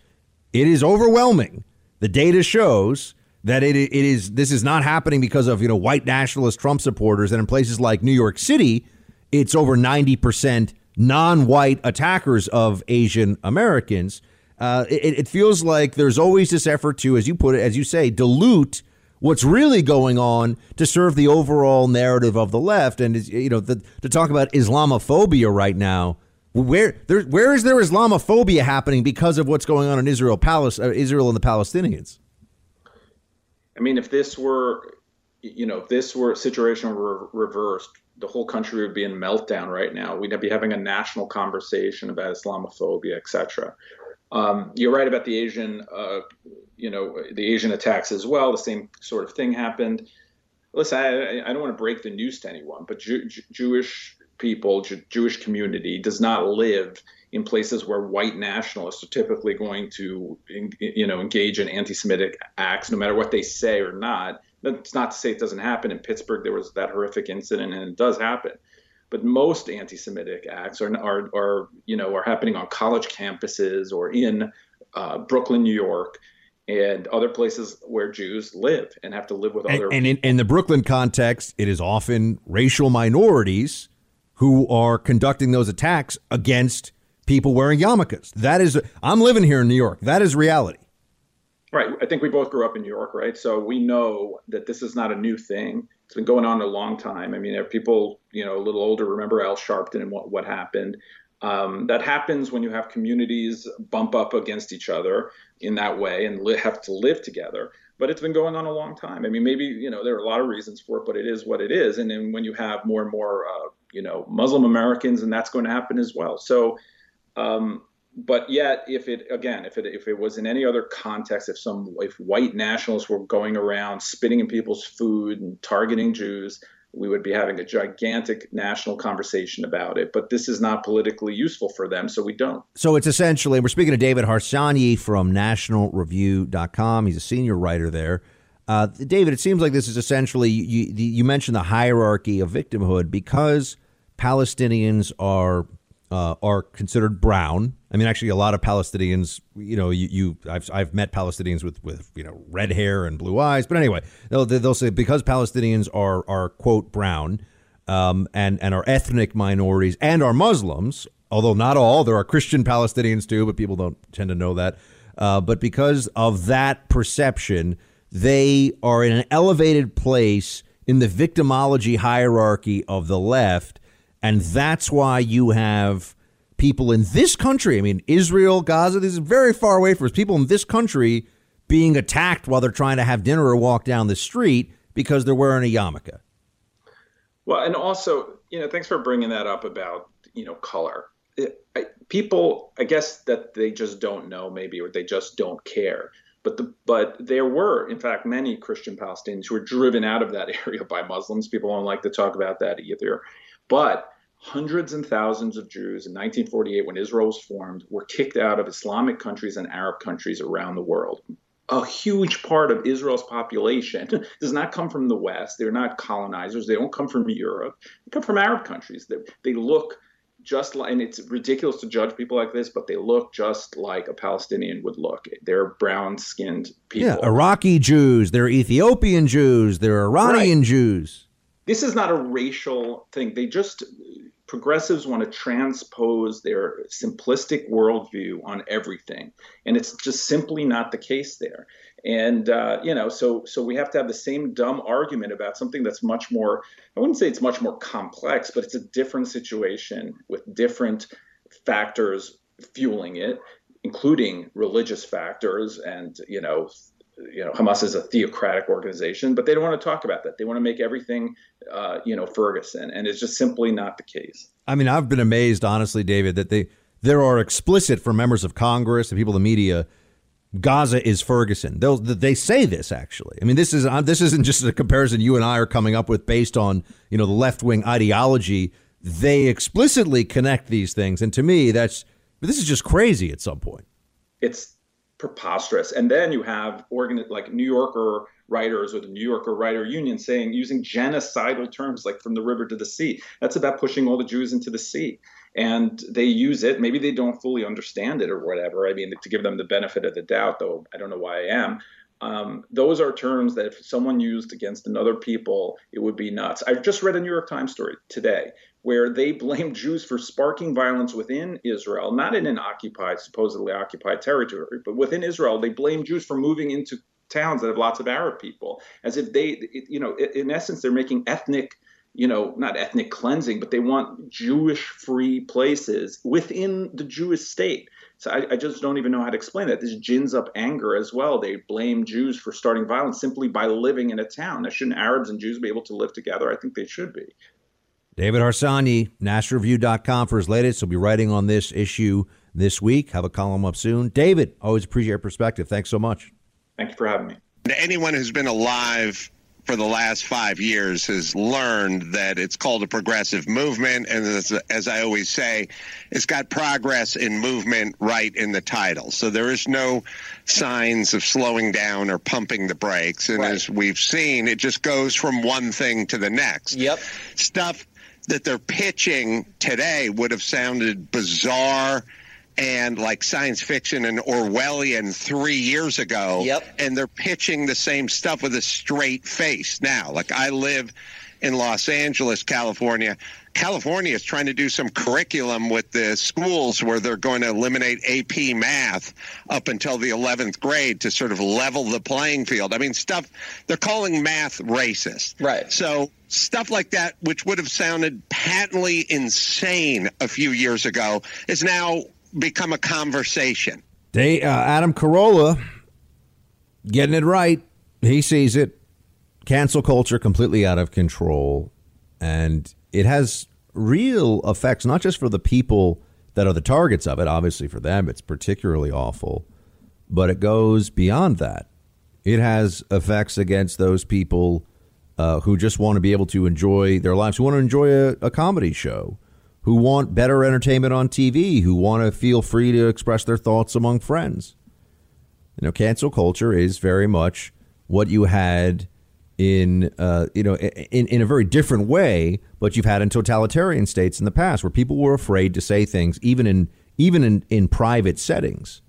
it is overwhelming. The data shows that it, it is this is not happening because of you know white nationalist Trump supporters, and in places like New York City, it's over ninety percent non-white attackers of Asian Americans. Uh, it, it feels like there's always this effort to, as you put it, as you say, dilute what's really going on to serve the overall narrative of the left. And you know, the, to talk about Islamophobia right now, where there, where is there Islamophobia happening because of what's going on in Israel, Palestine, uh, Israel and the Palestinians? I mean, if this were, you know, if this were situation were reversed, the whole country would be in meltdown right now. We'd be having a national conversation about Islamophobia, etc. Um, you're right about the Asian, uh, you know, the Asian attacks as well. The same sort of thing happened. Listen, I, I don't want to break the news to anyone, but Jew, Jewish people, Jew, Jewish community does not live in places where white nationalists are typically going to, you know, engage in anti-Semitic acts, no matter what they say or not. That's not to say it doesn't happen. In Pittsburgh, there was that horrific incident, and it does happen. But most anti-Semitic acts are, are, are you know, are happening on college campuses or in uh, Brooklyn, New York, and other places where Jews live and have to live with other. And, and in, in the Brooklyn context, it is often racial minorities who are conducting those attacks against people wearing yarmulkes. That is, I'm living here in New York. That is reality. Right. I think we both grew up in New York, right? So we know that this is not a new thing. It's been going on a long time. I mean, if people, you know, a little older remember Al Sharpton and what, what happened. Um, that happens when you have communities bump up against each other in that way and li- have to live together. But it's been going on a long time. I mean, maybe you know there are a lot of reasons for it, but it is what it is. And then when you have more and more, uh, you know, Muslim Americans, and that's going to happen as well. So um, but yet, if it again, if it if it was in any other context, if some if white nationalists were going around spitting in people's food and targeting Jews, we would be having a gigantic national conversation about it. But this is not politically useful for them, so we don't. So it's essentially we're speaking to David Harsanyi from NationalReview.com. He's a senior writer there. Uh, David, it seems like this is essentially you, you mentioned the hierarchy of victimhood because Palestinians are uh, are considered brown. I mean, actually, a lot of Palestinians, you know, you, you I've, I've met Palestinians with, with, you know, red hair and blue eyes. But anyway, they'll, they'll say because Palestinians are, are quote, brown um, and, and are ethnic minorities and are Muslims, although not all, there are Christian Palestinians too, but people don't tend to know that. Uh, but because of that perception, they are in an elevated place in the victimology hierarchy of the left and that's why you have people in this country, I mean, Israel, Gaza, this is very far away from us, people in this country being attacked while they're trying to have dinner or walk down the street because they're wearing a yarmulke. Well, and also, you know, thanks for bringing that up about, you know, color. It, I, people, I guess that they just don't know, maybe, or they just don't care. But the but there were, in fact, many Christian Palestinians who were driven out of that area by Muslims. People don't like to talk about that either. But hundreds and thousands of Jews in 1948, when Israel was formed, were kicked out of Islamic countries and Arab countries around the world. A huge part of Israel's population does not come from the West. They're not colonizers. They don't come from Europe. They come from Arab countries. They, they look just like, and it's ridiculous to judge people like this, but they look just like a Palestinian would look. They're brown skinned people. Yeah, Iraqi Jews, they're Ethiopian Jews, they're Iranian right. Jews. This is not a racial thing. They just progressives want to transpose their simplistic worldview on everything, and it's just simply not the case there. And uh, you know, so so we have to have the same dumb argument about something that's much more. I wouldn't say it's much more complex, but it's a different situation with different factors fueling it, including religious factors and you know you know, Hamas is a theocratic organization, but they don't want to talk about that. They want to make everything, uh, you know, Ferguson, and it's just simply not the case. I mean, I've been amazed, honestly, David, that they there are explicit for members of Congress and people in the media. Gaza is Ferguson. They'll, they say this actually. I mean, this is uh, this isn't just a comparison you and I are coming up with based on you know the left wing ideology. They explicitly connect these things, and to me, that's this is just crazy. At some point, it's preposterous. And then you have organ like New Yorker writers or the New Yorker Writer Union saying using genocidal terms like from the river to the sea. That's about pushing all the Jews into the sea. And they use it. Maybe they don't fully understand it or whatever. I mean, to give them the benefit of the doubt, though I don't know why I am. Um, those are terms that if someone used against another people, it would be nuts. I just read a New York Times story today where they blame Jews for sparking violence within Israel, not in an occupied, supposedly occupied territory, but within Israel. They blame Jews for moving into towns that have lots of Arab people, as if they, you know, in essence, they're making ethnic you know, not ethnic cleansing, but they want Jewish free places within the Jewish state. So I, I, just don't even know how to explain that. This gins up anger as well. They blame Jews for starting violence simply by living in a town. Now, shouldn't Arabs and Jews be able to live together? I think they should be. David Harsanyi, NationalReview.com for his latest. He'll be writing on this issue this week. Have a column up soon. David, always appreciate your perspective. Thanks so much. Thank you for having me. Anyone who's been alive for the last five years has learned that it's called a progressive movement. And as, as, I always say, it's got progress in movement right in the title. So there is no signs of slowing down or pumping the brakes. And right. as we've seen, it just goes from one thing to the next. Yep. Stuff that they're pitching today would have sounded bizarre and like science fiction and Orwellian three years ago. Yep. And they're pitching the same stuff with a straight face now. Like I live in Los Angeles, California. California is trying to do some curriculum with the schools where they're going to eliminate AP math up until the 11th grade to sort of level the playing field. I mean, stuff they're calling math racist. Right. So stuff like that, which would have sounded patently insane a few years ago, is now become a conversation. They, uh, Adam Carolla getting it right. He sees it. Cancel culture completely out of control. And it has real effects, not just for the people that are the targets of it. Obviously, for them, it's particularly awful. But it goes beyond that. It has effects against those people uh, who just want to be able to enjoy their lives, who want to enjoy a, a comedy show, who want better entertainment on TV, who want to feel free to express their thoughts among friends. You know, cancel culture is very much what you had in uh, you know in, in a very different way, but you've had in totalitarian states in the past where people were afraid to say things even in even in, in private settings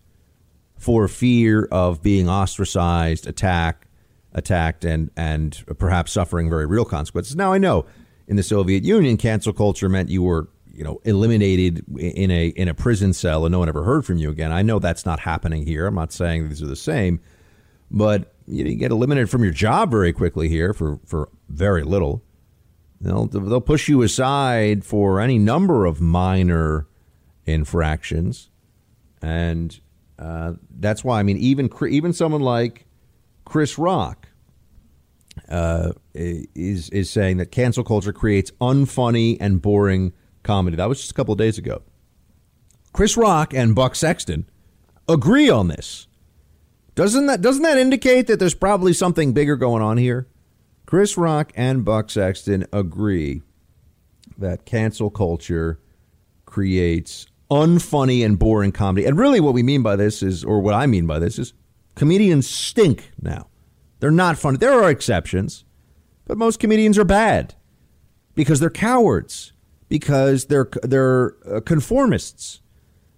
for fear of being ostracized, attacked, attacked, and and perhaps suffering very real consequences. Now I know in the Soviet Union, cancel culture meant you were you know eliminated in a in a prison cell and no one ever heard from you again. I know that's not happening here. I'm not saying these are the same, but you, you get eliminated from your job very quickly here for for very little. They'll they'll push you aside for any number of minor infractions, and uh, that's why I mean even even someone like Chris Rock uh, is is saying that cancel culture creates unfunny and boring comedy. That was just a couple of days ago. Chris Rock and Buck Sexton agree on this. Doesn't that doesn't that indicate that there's probably something bigger going on here? Chris Rock and Buck Sexton agree that cancel culture creates unfunny and boring comedy. And really what we mean by this is or what I mean by this is comedians stink now. They're not funny. There are exceptions, but most comedians are bad because they're cowards because they're they're uh, conformists.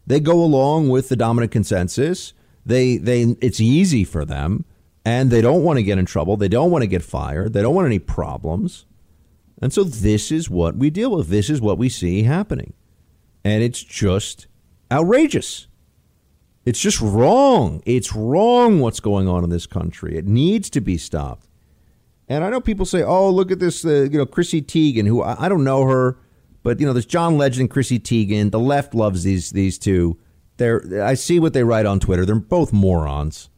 They go along with the dominant consensus. They they it's easy for them and they don't want to get in trouble. They don't want to get fired. They don't want any problems. And so this is what we deal with. This is what we see happening. And it's just outrageous. It's just wrong. It's wrong what's going on in this country. It needs to be stopped. And I know people say, "Oh, look at this, uh, you know, Chrissy Teigen, who I, I don't know her. But you know, there's John Legend, Chrissy Teigen. The left loves these these two. They're I see what they write on Twitter. They're both morons,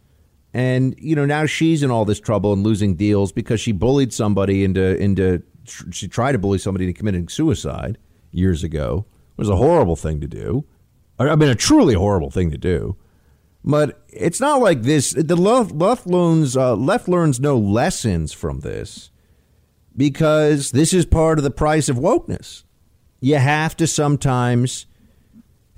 And you know now she's in all this trouble and losing deals because she bullied somebody into into she tried to bully somebody into committing suicide years ago. It was a horrible thing to do. I mean, a truly horrible thing to do. But it's not like this. The left, left learns uh, left learns no lessons from this because this is part of the price of wokeness. You have to sometimes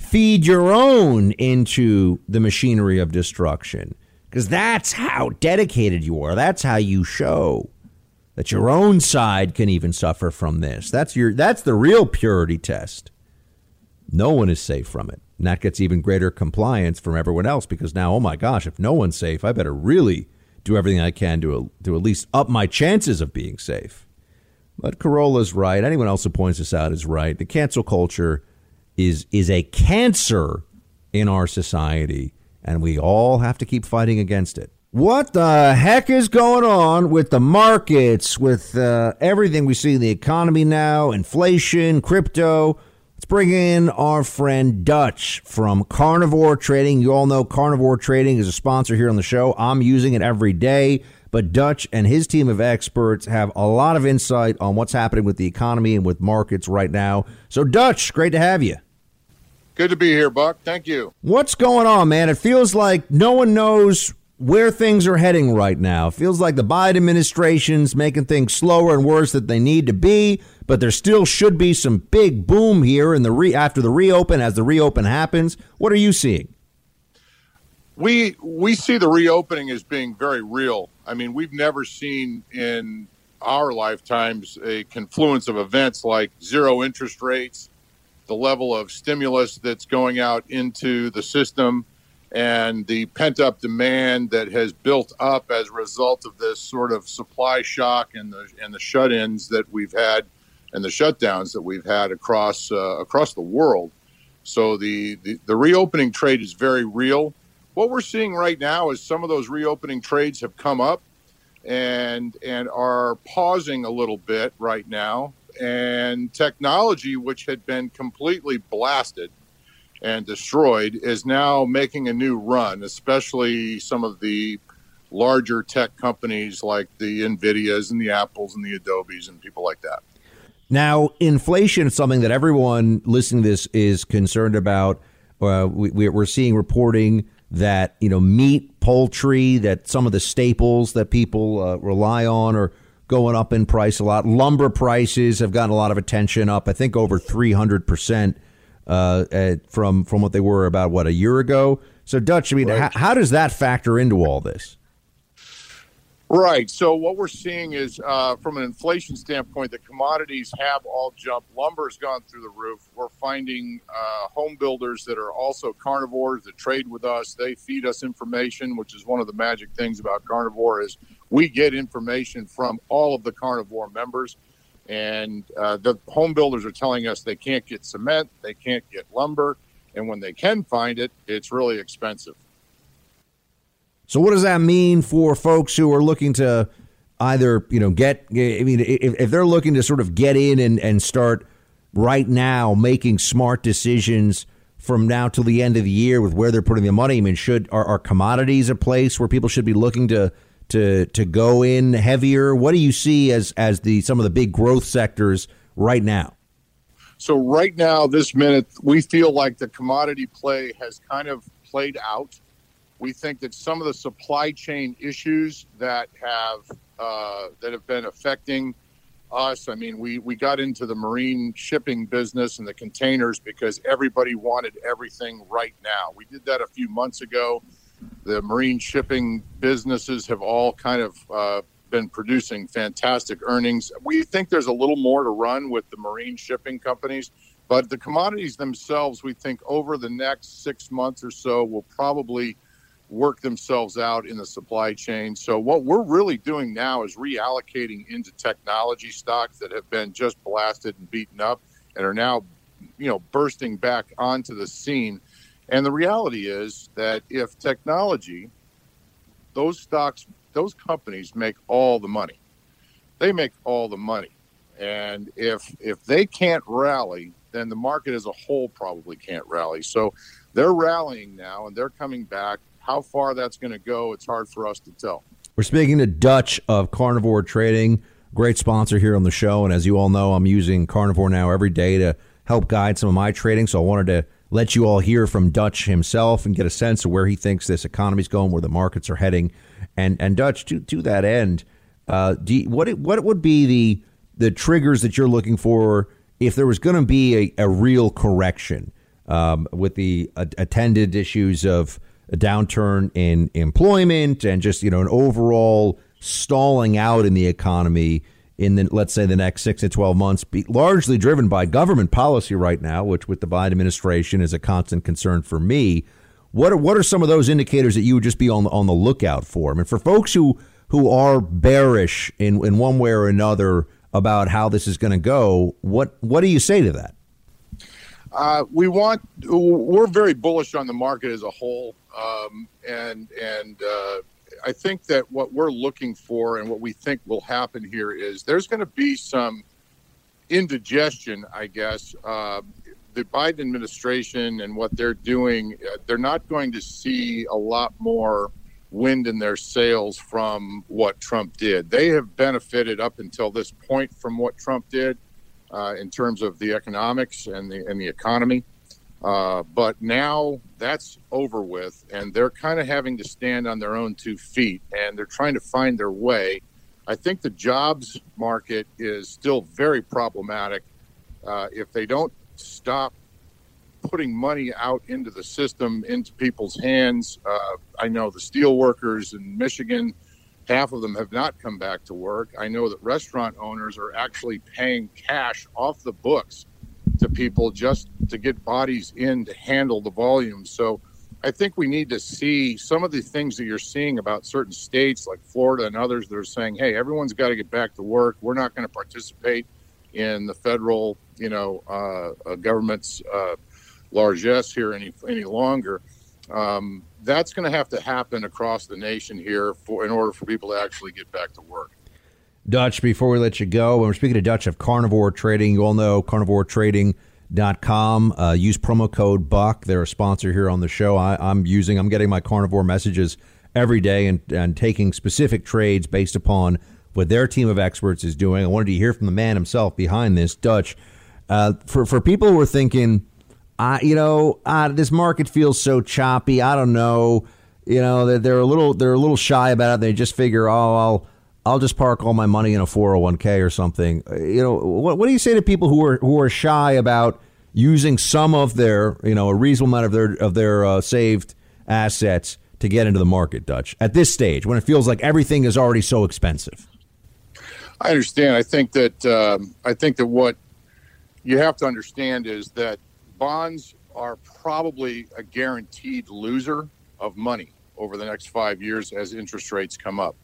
feed your own into the machinery of destruction because that's how dedicated you are. That's how you show that your own side can even suffer from this. That's your that's the real purity test. No one is safe from it. And that gets even greater compliance from everyone else because now, oh my gosh, if no one's safe, I better really do everything I can to, to at least up my chances of being safe. But Carolla's right. Anyone else who points this out is right. The cancel culture is is a cancer in our society, and we all have to keep fighting against it. What the heck is going on with the markets, with uh, everything we see in the economy now, inflation, crypto? Let's bring in our friend Dutch from Carnivore Trading. You all know Carnivore Trading is a sponsor here on the show. I'm using it every day, but Dutch and his team of experts have a lot of insight on what's happening with the economy and with markets right now. So, Dutch, great to have you. Good to be here, Buck. Thank you. What's going on, man? It feels like no one knows where things are heading right now. It feels like the Biden administration's making things slower and worse than they need to be, but there still should be some big boom here in the re- after the reopen as the reopen happens. What are you seeing? We we see the reopening as being very real. I mean, we've never seen in our lifetimes a confluence of events like zero interest rates, the level of stimulus that's going out into the system, and the pent up demand that has built up as a result of this sort of supply shock and the and the shut ins that we've had and the shutdowns that we've had across uh, across the world. So the, the the reopening trade is very real. What we're seeing right now is some of those reopening trades have come up and and are pausing a little bit right now. And technology, which had been completely blasted and destroyed, is now making a new run. Especially some of the larger tech companies like the Nvidias and the Apples and the Adobes and people like that. Now, inflation is something that everyone listening to this is concerned about. Uh, we, are seeing reporting that you know meat, poultry, that some of the staples that people uh, rely on are going up in price a lot. Lumber prices have gotten a lot of attention up. I think over three hundred percent uh, from from what they were about what a year ago. So, Dutch, I mean, right. how does that factor into all this? Right. So what we're seeing is, uh, from an inflation standpoint, the commodities have all jumped. Lumber's gone through the roof. We're finding uh, home builders that are also carnivores that trade with us. They feed us information, which is one of the magic things about carnivore is we get information from all of the carnivore members. And uh, the home builders are telling us they can't get cement, they can't get lumber, and when they can find it, it's really expensive. So what does that mean for folks who are looking to either, you know, get I mean if, if they're looking to sort of get in and, and start right now making smart decisions from now till the end of the year with where they're putting their money? I mean, should are, are commodities a place where people should be looking to to to go in heavier? What do you see as as the some of the big growth sectors right now? So right now, this minute, we feel like the commodity play has kind of played out. We think that some of the supply chain issues that have uh, that have been affecting us. I mean, we we got into the marine shipping business and the containers because everybody wanted everything right now. We did that a few months ago. The marine shipping businesses have all kind of uh, been producing fantastic earnings. We think there's a little more to run with the marine shipping companies, but the commodities themselves, we think over the next six months or so, will probably work themselves out in the supply chain. So what we're really doing now is reallocating into technology stocks that have been just blasted and beaten up and are now, you know, bursting back onto the scene. And the reality is that if technology, those stocks, those companies make all the money. They make all the money. And if if they can't rally, then the market as a whole probably can't rally. So they're rallying now and they're coming back How far that's going to go, it's hard for us to tell. We're speaking to Dutch of Carnivore Trading, great sponsor here on the show. And as you all know, I'm using Carnivore now every day to help guide some of my trading. So I wanted to let you all hear from Dutch himself and get a sense of where he thinks this economy's going, where the markets are heading. And and Dutch, to to that end, uh, you, what what would be the the triggers that you're looking for if there was going to be a, a real correction um, with the uh, attended issues of a downturn in employment and just you know an overall stalling out in the economy in the let's say the next six to twelve months, be largely driven by government policy right now, which with the Biden administration is a constant concern for me. What are what are some of those indicators that you would just be on on the lookout for? I mean, for folks who who are bearish in in one way or another about how this is going to go, what what do you say to that? Uh, we want we're very bullish on the market as a whole, um, and and uh, I think that what we're looking for and what we think will happen here is there's going to be some indigestion, I guess. Uh, the Biden administration and what they're doing, uh, they're not going to see a lot more wind in their sails from what Trump did. They have benefited up until this point from what Trump did uh, in terms of the economics and the and the economy. Uh, but now that's over with, and they're kind of having to stand on their own two feet, and they're trying to find their way. I think the jobs market is still very problematic. Uh, if they don't stop putting money out into the system, into people's hands, uh, I know the steel workers in Michigan, half of them have not come back to work. I know that restaurant owners are actually paying cash off the books to people just to get bodies in to handle the volume. So I think we need to see some of the things that you're seeing about certain states like Florida and others that are saying, hey, everyone's got to get back to work. We're not going to participate in the federal, you know, uh, uh, government's uh, largesse here any any longer. Um, that's going to have to happen across the nation here for in order for people to actually get back to work. Dutch, before we let you go, when we're speaking to Dutch of Carnivore Trading, you all know carnivoretrading.com. Uh, use promo code BUCK. They're a sponsor here on the show. I, I'm using, I'm getting my carnivore messages every day and, and taking specific trades based upon what their team of experts is doing. I wanted to hear from the man himself behind this, Dutch. Uh, for, for people who are thinking, uh, you know, uh, this market feels so choppy. I don't know. You know, they're, they're a little they're a little shy about it. They just figure, oh, I'll I'll just park all my money in a 401k or something. You know, what, what do you say to people who are who are shy about using some of their, you know, a reasonable amount of their of their uh, saved assets to get into the market, Dutch, at this stage when it feels like everything is already so expensive? I understand. I think that um, I think that what you have to understand is that bonds are probably a guaranteed loser of money over the next five years as interest rates come up.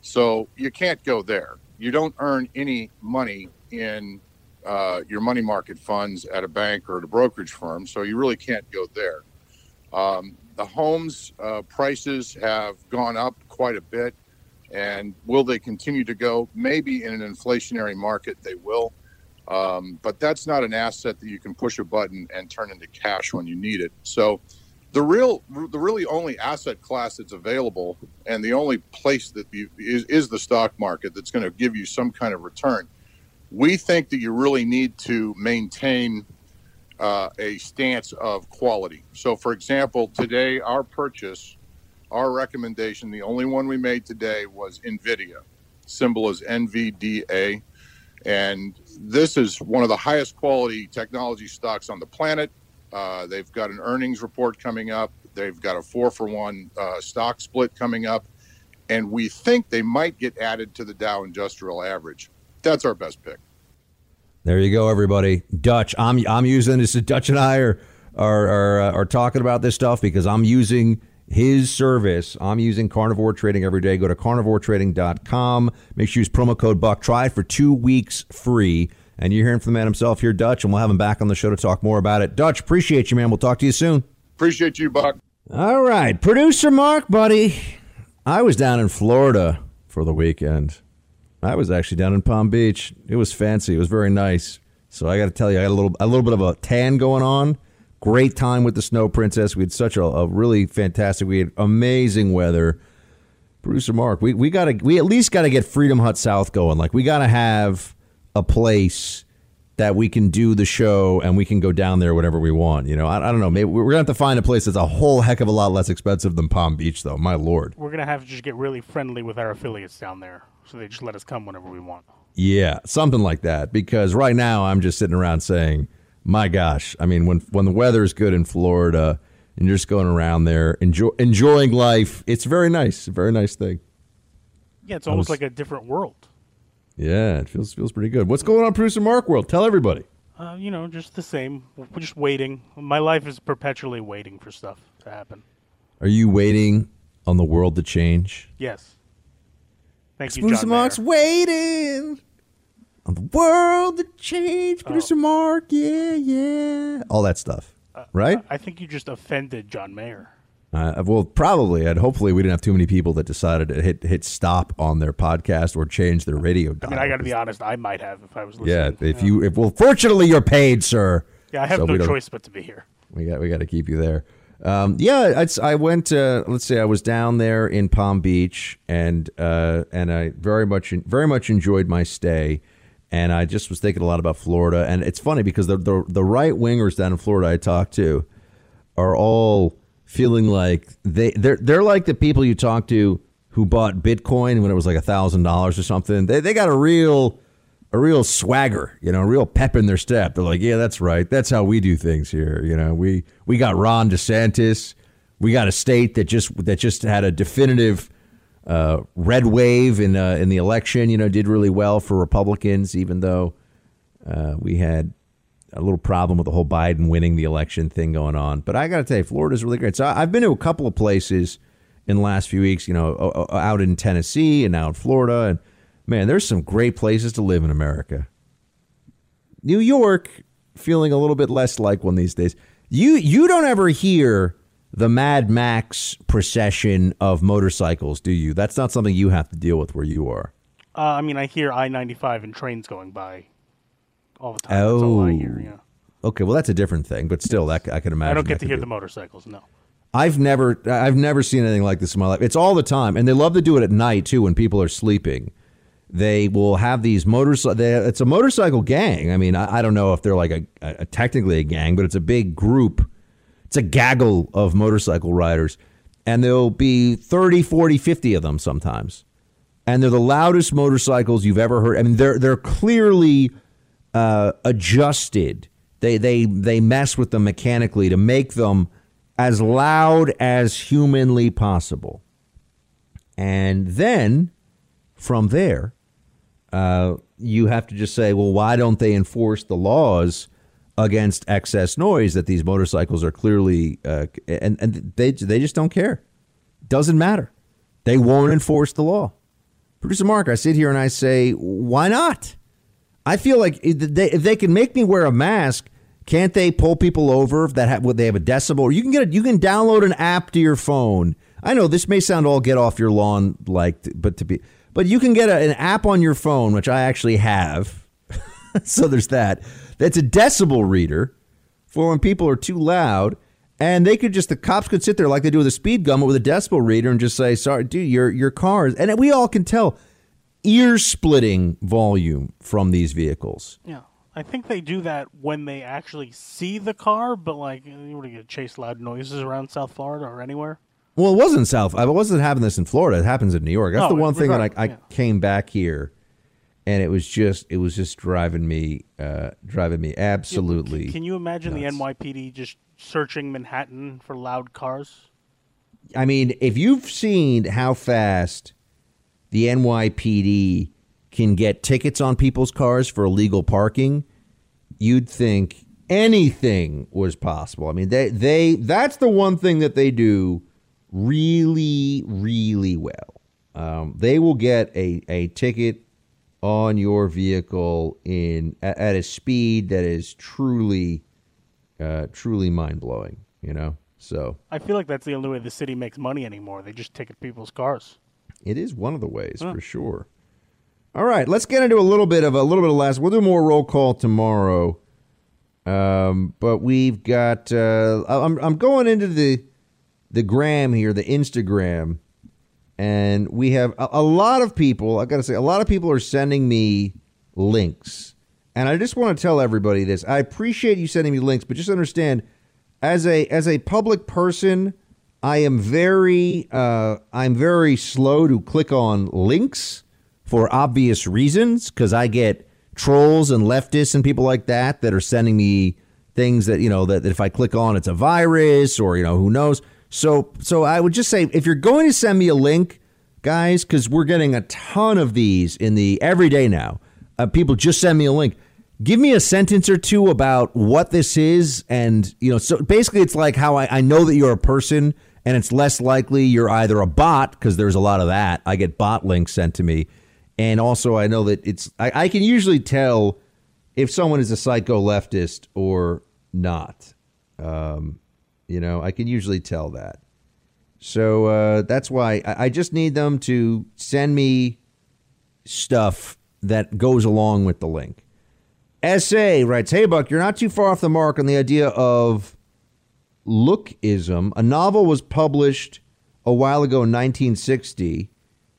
So you can't go there. You don't earn any money in uh, your money market funds at a bank or at a brokerage firm, so you really can't go there. Um, the homes uh, prices have gone up quite a bit, and will they continue to go? Maybe in an inflationary market they will, um, but that's not an asset that you can push a button and turn into cash when you need it. So the real the really only asset class that's available and the only place that you, is, is the stock market that's going to give you some kind of return. We think that you really need to maintain uh, a stance of quality. So for example today our purchase our recommendation the only one we made today was nvidia. Symbol is nvda and this is one of the highest quality technology stocks on the planet uh, they've got an earnings report coming up. They've got a four for one uh, stock split coming up. And we think they might get added to the Dow Industrial Average. That's our best pick. There you go, everybody. Dutch, I'm I'm using this. Dutch and I are are are, uh, are talking about this stuff because I'm using his service. I'm using Carnivore Trading every day. Go to carnivoretrading.com. Make sure you use promo code Buck. Try it for two weeks free. And you're hearing from the man himself here, Dutch, and we'll have him back on the show to talk more about it. Dutch, appreciate you, man. We'll talk to you soon. Appreciate you, Buck. All right. Producer Mark, buddy. I was down in Florida for the weekend. I was actually down in Palm Beach. It was fancy. It was very nice. So I got to tell you, I got a little a little bit of a tan going on, Great time with the Snow Princess. We had such a, a really fantastic. We had amazing weather. Producer Mark, we, we gotta we at least gotta get Freedom Hut South going. Like we gotta have a place that we can do the show and we can go down there whenever we want. You know, I, I don't know. Maybe we're gonna have to find a place that's a whole heck of a lot less expensive than Palm Beach, though. My lord. We're gonna have to just get really friendly with our affiliates down there, so they just let us come whenever we want. Yeah, something like that. Because right now I'm just sitting around saying, "My gosh!" I mean, when when the weather is good in Florida and you're just going around there enjoy, enjoying life, it's very nice. Very nice thing. Yeah, it's almost was- like a different world. Yeah, it feels feels pretty good. What's going on, producer Mark World? Tell everybody. Uh, you know, just the same. We're just waiting. My life is perpetually waiting for stuff to happen. Are you waiting on the world to change? Yes. Thank you, Producer John Mark's Mayer. waiting on the world to change. Producer Mark, yeah, yeah, all that stuff, right? I think you just offended John Mayer. Uh, well, probably, and hopefully, we didn't have too many people that decided to hit hit stop on their podcast or change their radio I mean, I got to be honest. I might have if I was listening. yeah, if you if well, fortunately, you're paid, sir. Yeah, I have So no choice but to be here. We got we got to keep you there. Um, yeah, it's, I went. Uh, let's say I was down there in Palm Beach, and uh, and I very much very much enjoyed my stay. And I just was thinking a lot about Florida, and it's funny because the the, the right wingers down in Florida I talked to are all feeling like they they're they're like the people you talk to who bought Bitcoin when it was like a thousand dollars or something. They they got a real a real swagger, you know, a real pep in their step. They're like, yeah, that's right. That's how we do things here. You know, we we got Ron DeSantis. We got a state that just that just had a definitive uh, red wave in uh, in the election. You know, did really well for Republicans, even though uh, we had a little problem with the whole Biden winning the election thing going on. But I got to tell you, Florida's really great. So I've been to a couple of places in the last few weeks. You know, out in Tennessee and out in Florida, and man, there's some great places to live in America. New York feeling a little bit less like one these days. You you don't ever hear the Mad Max procession of motorcycles, do you? That's not something you have to deal with where you are. Uh, I mean, I hear I ninety five and trains going by all the time. That's all I hear. Oh. Yeah. Okay, well that's a different thing, but still, that I can imagine. I don't get to hear be- the motorcycles. No. I've never I've never seen anything like this in my life. It's all the time, and they love to do it at night too when people are sleeping. They will have these motorcycle. It's a motorcycle gang. I mean, I, I don't know if they're like a, a technically a gang, but it's a big group. It's a gaggle of motorcycle riders, and there'll be 30, 40, 50 of them sometimes. And they're the loudest motorcycles you've ever heard. I mean, they're they're clearly uh, adjusted. They they they mess with them mechanically to make them as loud as humanly possible. And then from there, uh, you have to just say, well, why don't they enforce the laws against excess noise that these motorcycles are clearly, uh, and, and they, they just don't care. Doesn't matter. They won't enforce the law. Producer Mark, I sit here and I say, why not? I feel like if they, if they can make me wear a mask, can't they pull people over that have, they have a decibel? You can get a, you can download an app to your phone. I know this may sound all get off your lawn like, but to be, but you can get a, an app on your phone, which I actually have. so there's that. That's a decibel reader for when people are too loud. And they could just the cops could sit there like they do with a speed gun, but with a decibel reader, and just say, "Sorry, dude, your your car is." And we all can tell ear splitting volume from these vehicles. Yeah. I think they do that when they actually see the car, but like, you want to get chase loud noises around South Florida or anywhere? Well, it wasn't South. I it wasn't having this in Florida. It happens in New York. That's Oh, the one thing that I, I yeah. came back here, and it was just it was just driving me uh, driving me absolutely. Can you imagine nuts. the NYPD just searching Manhattan for loud cars? I mean, if you've seen how fast the NYPD can get tickets on people's cars for illegal parking, you'd think anything was possible. I mean, they they that's the one thing that they do really really well. Um, they will get a a ticket on your vehicle in at, at a speed that is truly uh, truly mind blowing. You know, so. I feel like that's the only way the city makes money anymore. They just ticket people's cars. It is one of the ways for sure. All right, let's get into a little bit of a little bit of last. We'll do more roll call tomorrow. Um, but we've got. Uh, I'm I'm going into the the gram here, the Instagram, and we have a, a lot of people. I got to say, a lot of people are sending me links, and I just want to tell everybody this. I appreciate you sending me links, but just understand, as a as a public person, I am very uh, I'm very slow to click on links for obvious reasons because I get trolls and leftists and people like that that are sending me things that you know that, that if I click on it's a virus or you know who knows. So so I would just say if you're going to send me a link, guys, because we're getting a ton of these in the everyday now. Uh, people just send me a link. Give me a sentence or two about what this is, and you know, so basically, it's like how I, I know that you're a person, and it's less likely you're either a bot because there's a lot of that. I get bot links sent to me, and also, I know that it's, I, I can usually tell if someone is a psycho leftist or not. Um, you know, I can usually tell that. So uh, that's why I, I just need them to send me stuff that goes along with the link. SA writes, Hey, Buck, you're not too far off the mark on the idea of lookism. A novel was published a while ago in 1960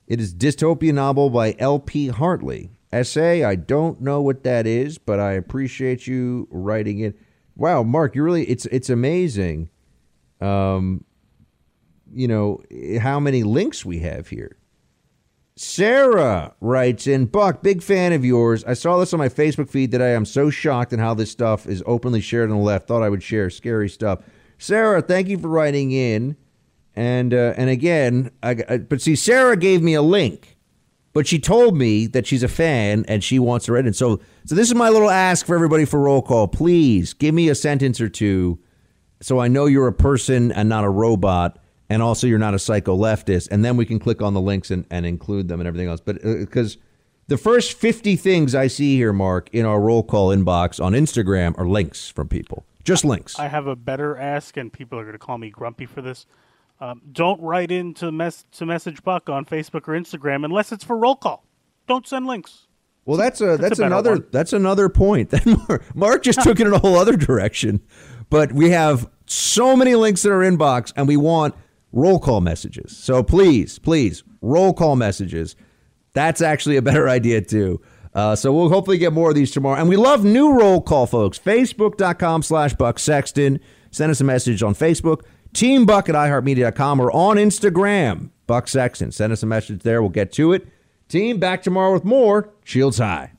it is dystopian novel by L.P. Hartley. Essay, I don't know what that is, but I appreciate you writing it. Wow, Mark, you really it's it's amazing. Um, you know how many links we have here. Sarah writes in Buck, big fan of yours. I saw this on my Facebook feed today. I'm so shocked at how this stuff is openly shared on the left. Thought I would share scary stuff. Sarah, thank you for writing in. And uh, and again, I, I, but see, Sarah gave me a link, but she told me that she's a fan and she wants to read it. So so this is my little ask for everybody for roll call. Please give me a sentence or two, so I know you're a person and not a robot, and also you're not a psycho leftist. And then we can click on the links and, and include them and everything else. But because uh, the first 50 things I see here, Mark, in our roll call inbox on Instagram are links from people. Just links. I have a better ask, and people are going to call me grumpy for this. Um, don't write into mess to message Buck on Facebook or Instagram unless it's for roll call. Don't send links. Well, that's a that's, that's a another one. that's another point. Mark just took it in a whole other direction. But we have so many links in our inbox, and we want roll call messages. So please, please, roll call messages. That's actually a better idea too. Uh, so we'll hopefully get more of these tomorrow. And we love new roll call, folks. Facebook.com slash Buck Sexton. Send us a message on Facebook. Team Buck at iHeartMedia.com or on Instagram, Buck Sexton. Send us a message there. We'll get to it. Team back tomorrow with more Shields High.